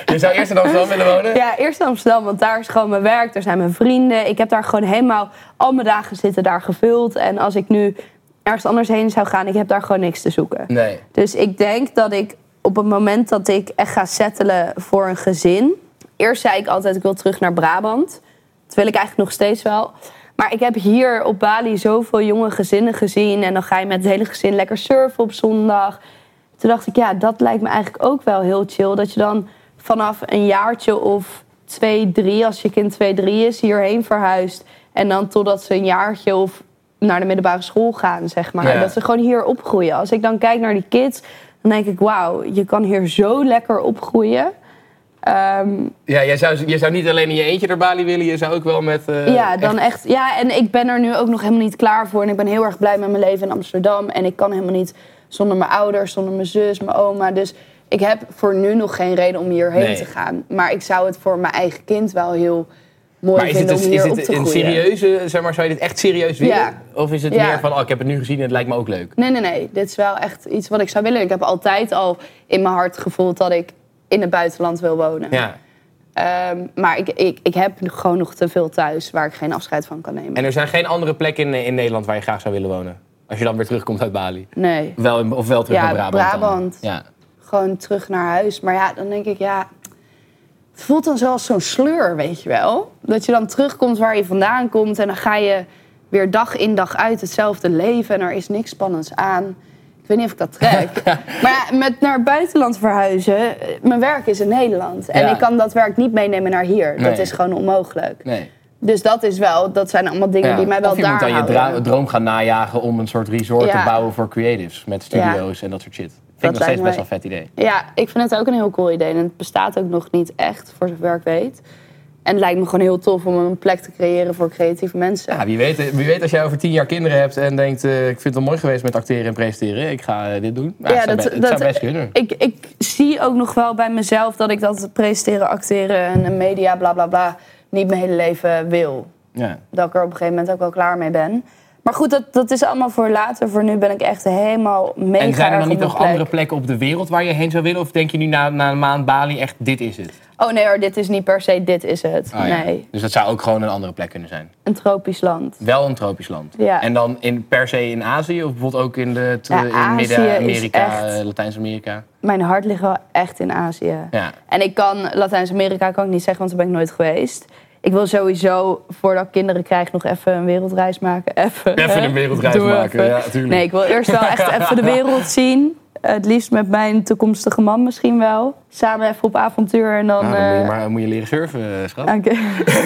je zou eerst in Amsterdam willen wonen? Ja, eerst in Amsterdam, want daar is gewoon mijn werk, daar zijn mijn vrienden. Ik heb daar gewoon helemaal, al mijn dagen zitten daar gevuld. En als ik nu ergens anders heen zou gaan, ik heb daar gewoon niks te zoeken. Nee. Dus ik denk dat ik op het moment dat ik echt ga settelen voor een gezin... Eerst zei ik altijd, ik wil terug naar Brabant. Dat wil ik eigenlijk nog steeds wel. Maar ik heb hier op Bali zoveel jonge gezinnen gezien. En dan ga je met het hele gezin lekker surfen op zondag. Toen dacht ik, ja, dat lijkt me eigenlijk ook wel heel chill. Dat je dan vanaf een jaartje of twee, drie, als je kind twee, drie is, hierheen verhuist. En dan totdat ze een jaartje of naar de middelbare school gaan, zeg maar. Ja. Dat ze gewoon hier opgroeien. Als ik dan kijk naar die kids, dan denk ik, wauw, je kan hier zo lekker opgroeien. Ehm, Ja, jij zou, je zou niet alleen in je eentje naar Bali willen, je zou ook wel met... eh, ja, dan echt- echt. Ja, en ik ben er nu ook nog helemaal niet klaar voor. En ik ben heel erg blij met mijn leven in Amsterdam. En ik kan helemaal niet zonder mijn ouders, zonder mijn zus, mijn oma. Dus ik heb voor nu nog geen reden om hierheen Nee. te gaan. Maar ik zou het voor mijn eigen kind wel heel mooi Maar is het, vinden om is hier op het te een groeien. serieuze, zeg maar, zou je dit echt serieus willen? Ja. Of is het Ja. meer van, oh, ik heb het nu gezien en het lijkt me ook leuk? Nee, nee, nee. Dit is wel echt iets wat ik zou willen. Ik heb altijd al in mijn hart gevoeld dat ik in het buitenland wil wonen. Ja. Ehm, maar ik, ik, ik heb gewoon nog te veel thuis waar ik geen afscheid van kan nemen. En er zijn geen andere plekken in, in Nederland waar je graag zou willen wonen? Als je dan weer terugkomt uit Bali. Nee. Wel, in- of wel terug Ja, naar Brabant. dan? Brabant. Ja. gewoon terug naar huis. Maar ja, dan denk ik, ja... Het voelt dan zoals zo'n sleur, weet je wel. Dat je dan terugkomt waar je vandaan komt... en dan ga je weer dag in dag uit hetzelfde leven... en er is niks spannends aan. Ik weet niet of ik dat trek. maar ja, met naar buitenland verhuizen... eh, Mijn werk is in Nederland. En Ja. ik kan dat werk niet meenemen naar hier. Dat is gewoon onmogelijk. Nee. Dus dat is wel... Dat zijn allemaal dingen Ja. die mij wel of je daar moet dan je houden. droom gaan najagen om een soort resort te bouwen voor creatives. Met studio's en dat soort shit. Vind ik nog steeds best wel een vet idee. Ja, ik vind het ook een heel cool idee. En het bestaat ook nog niet echt, voor zover ik weet. En het lijkt me gewoon heel tof om een plek te creëren voor creatieve mensen. Ja, wie, weet, wie weet als jij over tien jaar kinderen hebt en denkt... eh, ik vind het wel mooi geweest met acteren en presenteren. Ik ga eh, dit doen. Ja, het zou, be- zou best kunnen. Ik, ik zie ook nog wel bij mezelf dat ik dat presenteren, acteren en media, bla bla bla, niet mijn hele leven wil. Ja. Dat ik er op een gegeven moment ook wel klaar mee ben. Maar goed, dat, dat is allemaal voor later. Voor nu ben ik echt helemaal mega En zijn er dan niet nog plek. andere plekken op de wereld waar je heen zou willen? Of denk je nu na, na een maand Bali echt, dit is het? Oh nee hoor, dit is niet per se dit is het. Ja. Nee, Dus dat zou ook gewoon een andere plek kunnen zijn. een tropisch land. Wel een tropisch land. Ja. En dan in, per se in Azië of bijvoorbeeld ook in, de, Ja, in Midden-Amerika, Latijns-Amerika? Mijn hart ligt wel echt in Azië. Ja. En ik kan Latijns-Amerika kan ik niet zeggen, want daar ben ik nooit geweest. Ik wil sowieso, voordat ik kinderen krijg, nog even een wereldreis maken. Even, Even een wereldreis Doe maken, even. ja, tuurlijk. Nee, ik wil eerst wel echt even de wereld zien. Het liefst met mijn toekomstige man misschien wel. Samen even op avontuur en dan... Nou, dan moet je eh, maar moet je leren surfen, eh, schat. Oké.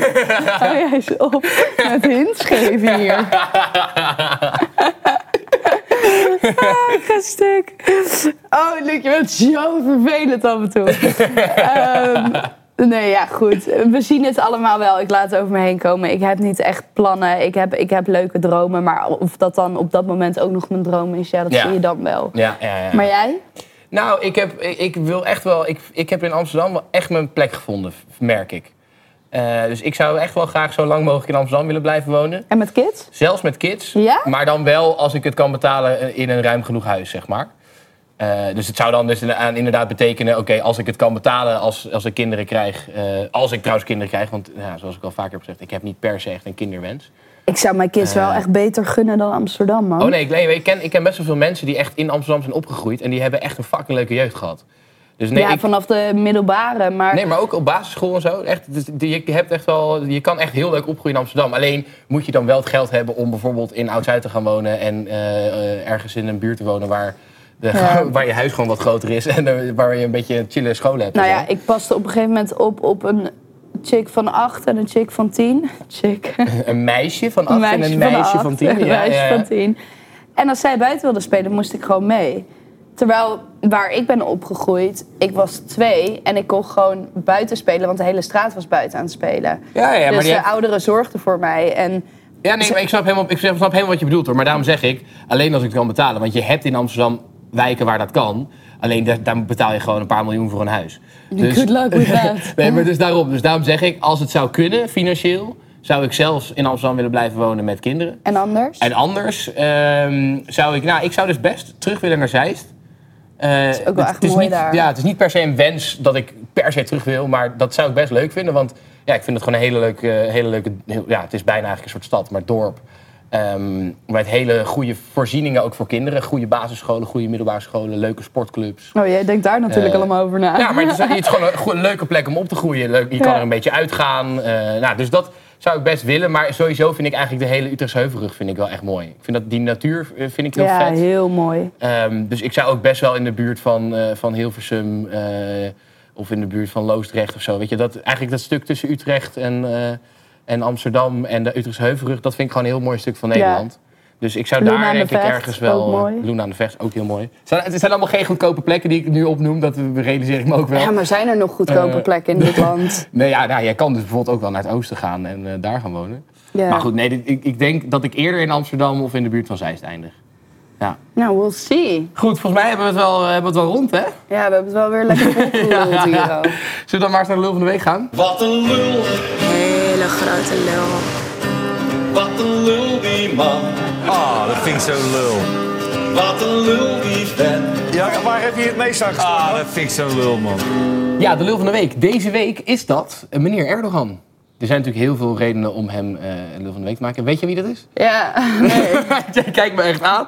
Hou jij eens op met hints geven hier. Ah, ik ga stuk. Oh, Luc, je bent zo vervelend af en toe. Ehm, nee, ja, goed. We zien het allemaal wel. Ik laat het over me heen komen. Ik heb niet echt plannen. Ik heb, ik heb leuke dromen. Maar of dat dan op dat moment ook nog mijn droom is, ja, dat Ja. zie je dan wel. Ja, ja, ja. Maar jij? Nou, ik heb, ik, ik wil echt wel. Ik, ik heb in Amsterdam wel echt mijn plek gevonden, merk ik. Eh, dus ik zou echt wel graag zo lang mogelijk in Amsterdam willen blijven wonen. En met kids? Zelfs met kids. Ja? Maar dan wel als ik het kan betalen eh, in een ruim genoeg huis, zeg maar. Eh, dus het zou dan dus inderdaad- betekenen... oké, als ik het kan betalen als, als ik kinderen krijg... eh, als ik trouwens kinderen krijg... want ja, zoals ik al vaker heb gezegd... ik heb niet per se echt een kinderwens. Ik zou mijn kids wel echt beter gunnen dan Amsterdam, man. Oh nee, ik, nee, ik, ken, ik ken best wel veel mensen die echt in Amsterdam zijn opgegroeid... en die hebben echt een fucking leuke jeugd gehad. Dus nee, ja, ik, vanaf de middelbare. Maar Nee, maar ook op basisschool en zo. Echt, dus je, hebt echt wel, je kan echt heel leuk opgroeien in Amsterdam. Alleen moet je dan wel het geld hebben om bijvoorbeeld in Oud-Zuid te gaan wonen... en eh, eh, ergens in een buurt te wonen waar, Ja. waar je huis gewoon wat groter is... en waar je een beetje een chille school hebt. Nou ja, zo. ik paste op een gegeven moment op op een chick van acht en een chick van tien. Chick. Een meisje van acht en een meisje acht van tien. en Een Ja, meisje ja, van tien. En als zij buiten wilde spelen, moest ik gewoon mee. Terwijl waar ik ben opgegroeid, ik was twee en ik kon gewoon buiten spelen, want de hele straat was buiten aan het spelen. Ja, ja, maar dus die de hebt- ouderen zorgden voor mij. En Ja, nee, maar ik snap, helemaal, ik snap helemaal wat je bedoelt hoor. Maar daarom zeg ik, alleen als ik het kan betalen. Want je hebt in Amsterdam wijken waar dat kan. Alleen daar, daar betaal je gewoon een paar miljoen voor een huis. Dus- Good luck with that. nee, maar dus daarom. Dus daarom zeg ik, als het zou kunnen, financieel, zou ik zelfs in Amsterdam willen blijven wonen met kinderen. En anders? En anders ehm, zou ik, nou, ik zou dus best terug willen naar Zeist. Eh, is ook wel het- echt het mooi niet, daar. Ja, het is niet per se een wens dat ik per se terug wil, maar dat zou ik best leuk vinden. Want ja, ik vind het gewoon een hele leuke, hele leuke heel- ja, het is bijna eigenlijk een soort stad, maar dorp. Ehm met hele goede voorzieningen ook voor kinderen. Goede basisscholen, goede middelbare scholen, leuke sportclubs. Oh, jij denkt daar natuurlijk Eh, allemaal over na. Ja, maar het is, het is gewoon een, leuke plek om op te groeien. Leuk, je kan Ja. er een beetje uitgaan. eh, nou, dus dat zou ik best willen. Maar sowieso vind ik eigenlijk de hele Utrechtse Heuvelrug vind ik wel echt mooi. Ik vind dat die natuur eh, vind ik heel Ja, vet. heel mooi. Ehm, dus ik zou ook best wel in de buurt van, van Hilversum of in de buurt van Loosdrecht of zo. Weet je, dat, eigenlijk dat stuk tussen Utrecht en, en Amsterdam en de Utrechtse Heuvelrug, dat vind ik gewoon een heel mooi stuk van Ja. Nederland. Dus ik zou Loen daar de denk ik ergens wel... Loen aan de Vecht, ook heel mooi. Het zijn, het zijn allemaal geen goedkope plekken die ik nu opnoem, dat realiseer ik me ook wel. Ja, maar zijn er nog goedkope Eh, plekken in dit land? Nee, ja, nou, jij kan dus bijvoorbeeld ook wel naar het oosten gaan en eh, daar gaan wonen. Ja. Maar goed, nee, dit- ik, ik denk dat ik eerder in Amsterdam of in de buurt van Zeist eindig. Ja. Nou, we'll see. Goed, volgens mij hebben we het wel, eh, hebben we het wel rond, hè? Ja, we hebben het wel weer lekker volgeluld hier. ook. Zullen we dan maar eens naar de lul van de week gaan? Wat een lul, Hele grote lul. wat een lul die man. Ah, dat vind ik zo lul. Wat een lul die vent. Ja, waar heb je het meest aan Ah, dat vind ik zo lul, man. Ja, de lul van de week. Deze week is dat eh, meneer Erdogan. Er zijn natuurlijk heel veel redenen om hem eh een lul van de week te maken. Weet je wie dat is? Ja, nee. Jij kijkt me echt aan.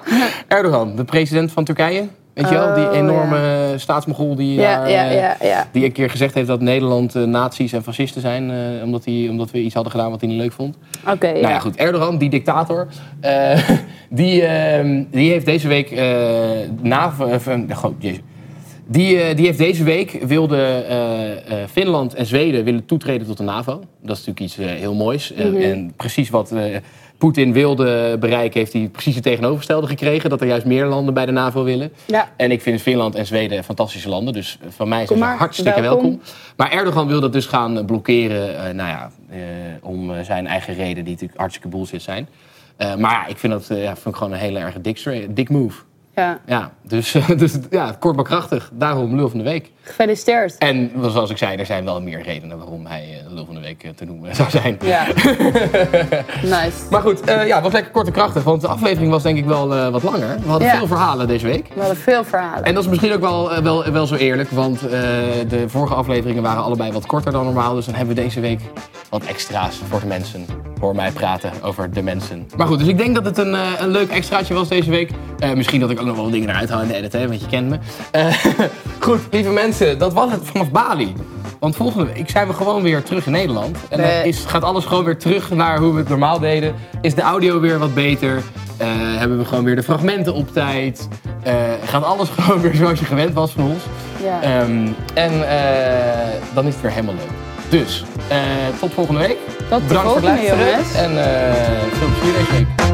Erdogan, de president van Turkije. Weet je wel, die Oh, enorme staatsmogol die, Ja, daar, ja, eh, die een keer gezegd heeft dat Nederland eh, nazi's en fascisten zijn. eh, omdat, die, omdat we iets hadden gedaan wat hij niet leuk vond. Oké, Nou ja, goed. Erdogan, die dictator, die, eh, die heeft deze week na... goh, jezus. Die, die heeft deze week wilde Finland en Zweden willen toetreden tot de NAVO. Dat is natuurlijk iets heel moois. Mhm. En precies wat Poetin wilde bereiken, heeft hij precies het tegenovergestelde gekregen. Dat er juist meer landen bij de NAVO willen. Ja. En ik vind Finland en Zweden fantastische landen. Dus van mij zijn ze hartstikke welkom. welkom. Maar Erdogan wil dat dus gaan blokkeren. eh, nou ja, eh, om eh, zijn eigen reden, die natuurlijk hartstikke bullshit zijn. Eh, maar ja, ik vind dat eh, ja, vind ik gewoon een hele erg dik, dik move. ja. Ja, dus, dus ja, kort maar krachtig. Daarom lul van de week. Gefeliciteerd. En zoals ik zei, er zijn wel meer redenen waarom hij eh, de lul van de week eh, te noemen zou zijn. Ja. nice. Maar goed, eh, ja, het was lekker kort en krachtig. Want de aflevering was denk ik wel wat langer. We hadden Ja. veel verhalen deze week. We hadden veel verhalen. En dat is misschien ook wel, wel, wel zo eerlijk, want de vorige afleveringen waren allebei wat korter dan normaal. Dus dan hebben we deze week wat extra's voor de mensen. Hoor mij praten over de mensen. Maar goed, dus ik denk dat het een, een leuk extraatje was deze week. Misschien dat ik ook nog wel wat dingen eruit haal in de edit, hè, want je kent me. Goed, lieve mensen, dat was het vanaf Bali. Want volgende week zijn we gewoon weer terug in Nederland. En dan is, gaat alles gewoon weer terug naar hoe we het normaal deden. Is de audio weer wat beter. Eh, hebben we gewoon weer de fragmenten op tijd. Eh, gaat alles gewoon weer zoals je gewend was van ons. Ja. Ehm, en eh, dan is het weer helemaal leuk. Dus, eh, tot volgende week. Tot Bedankt voor het luisteren. En eh veel plezier deze week.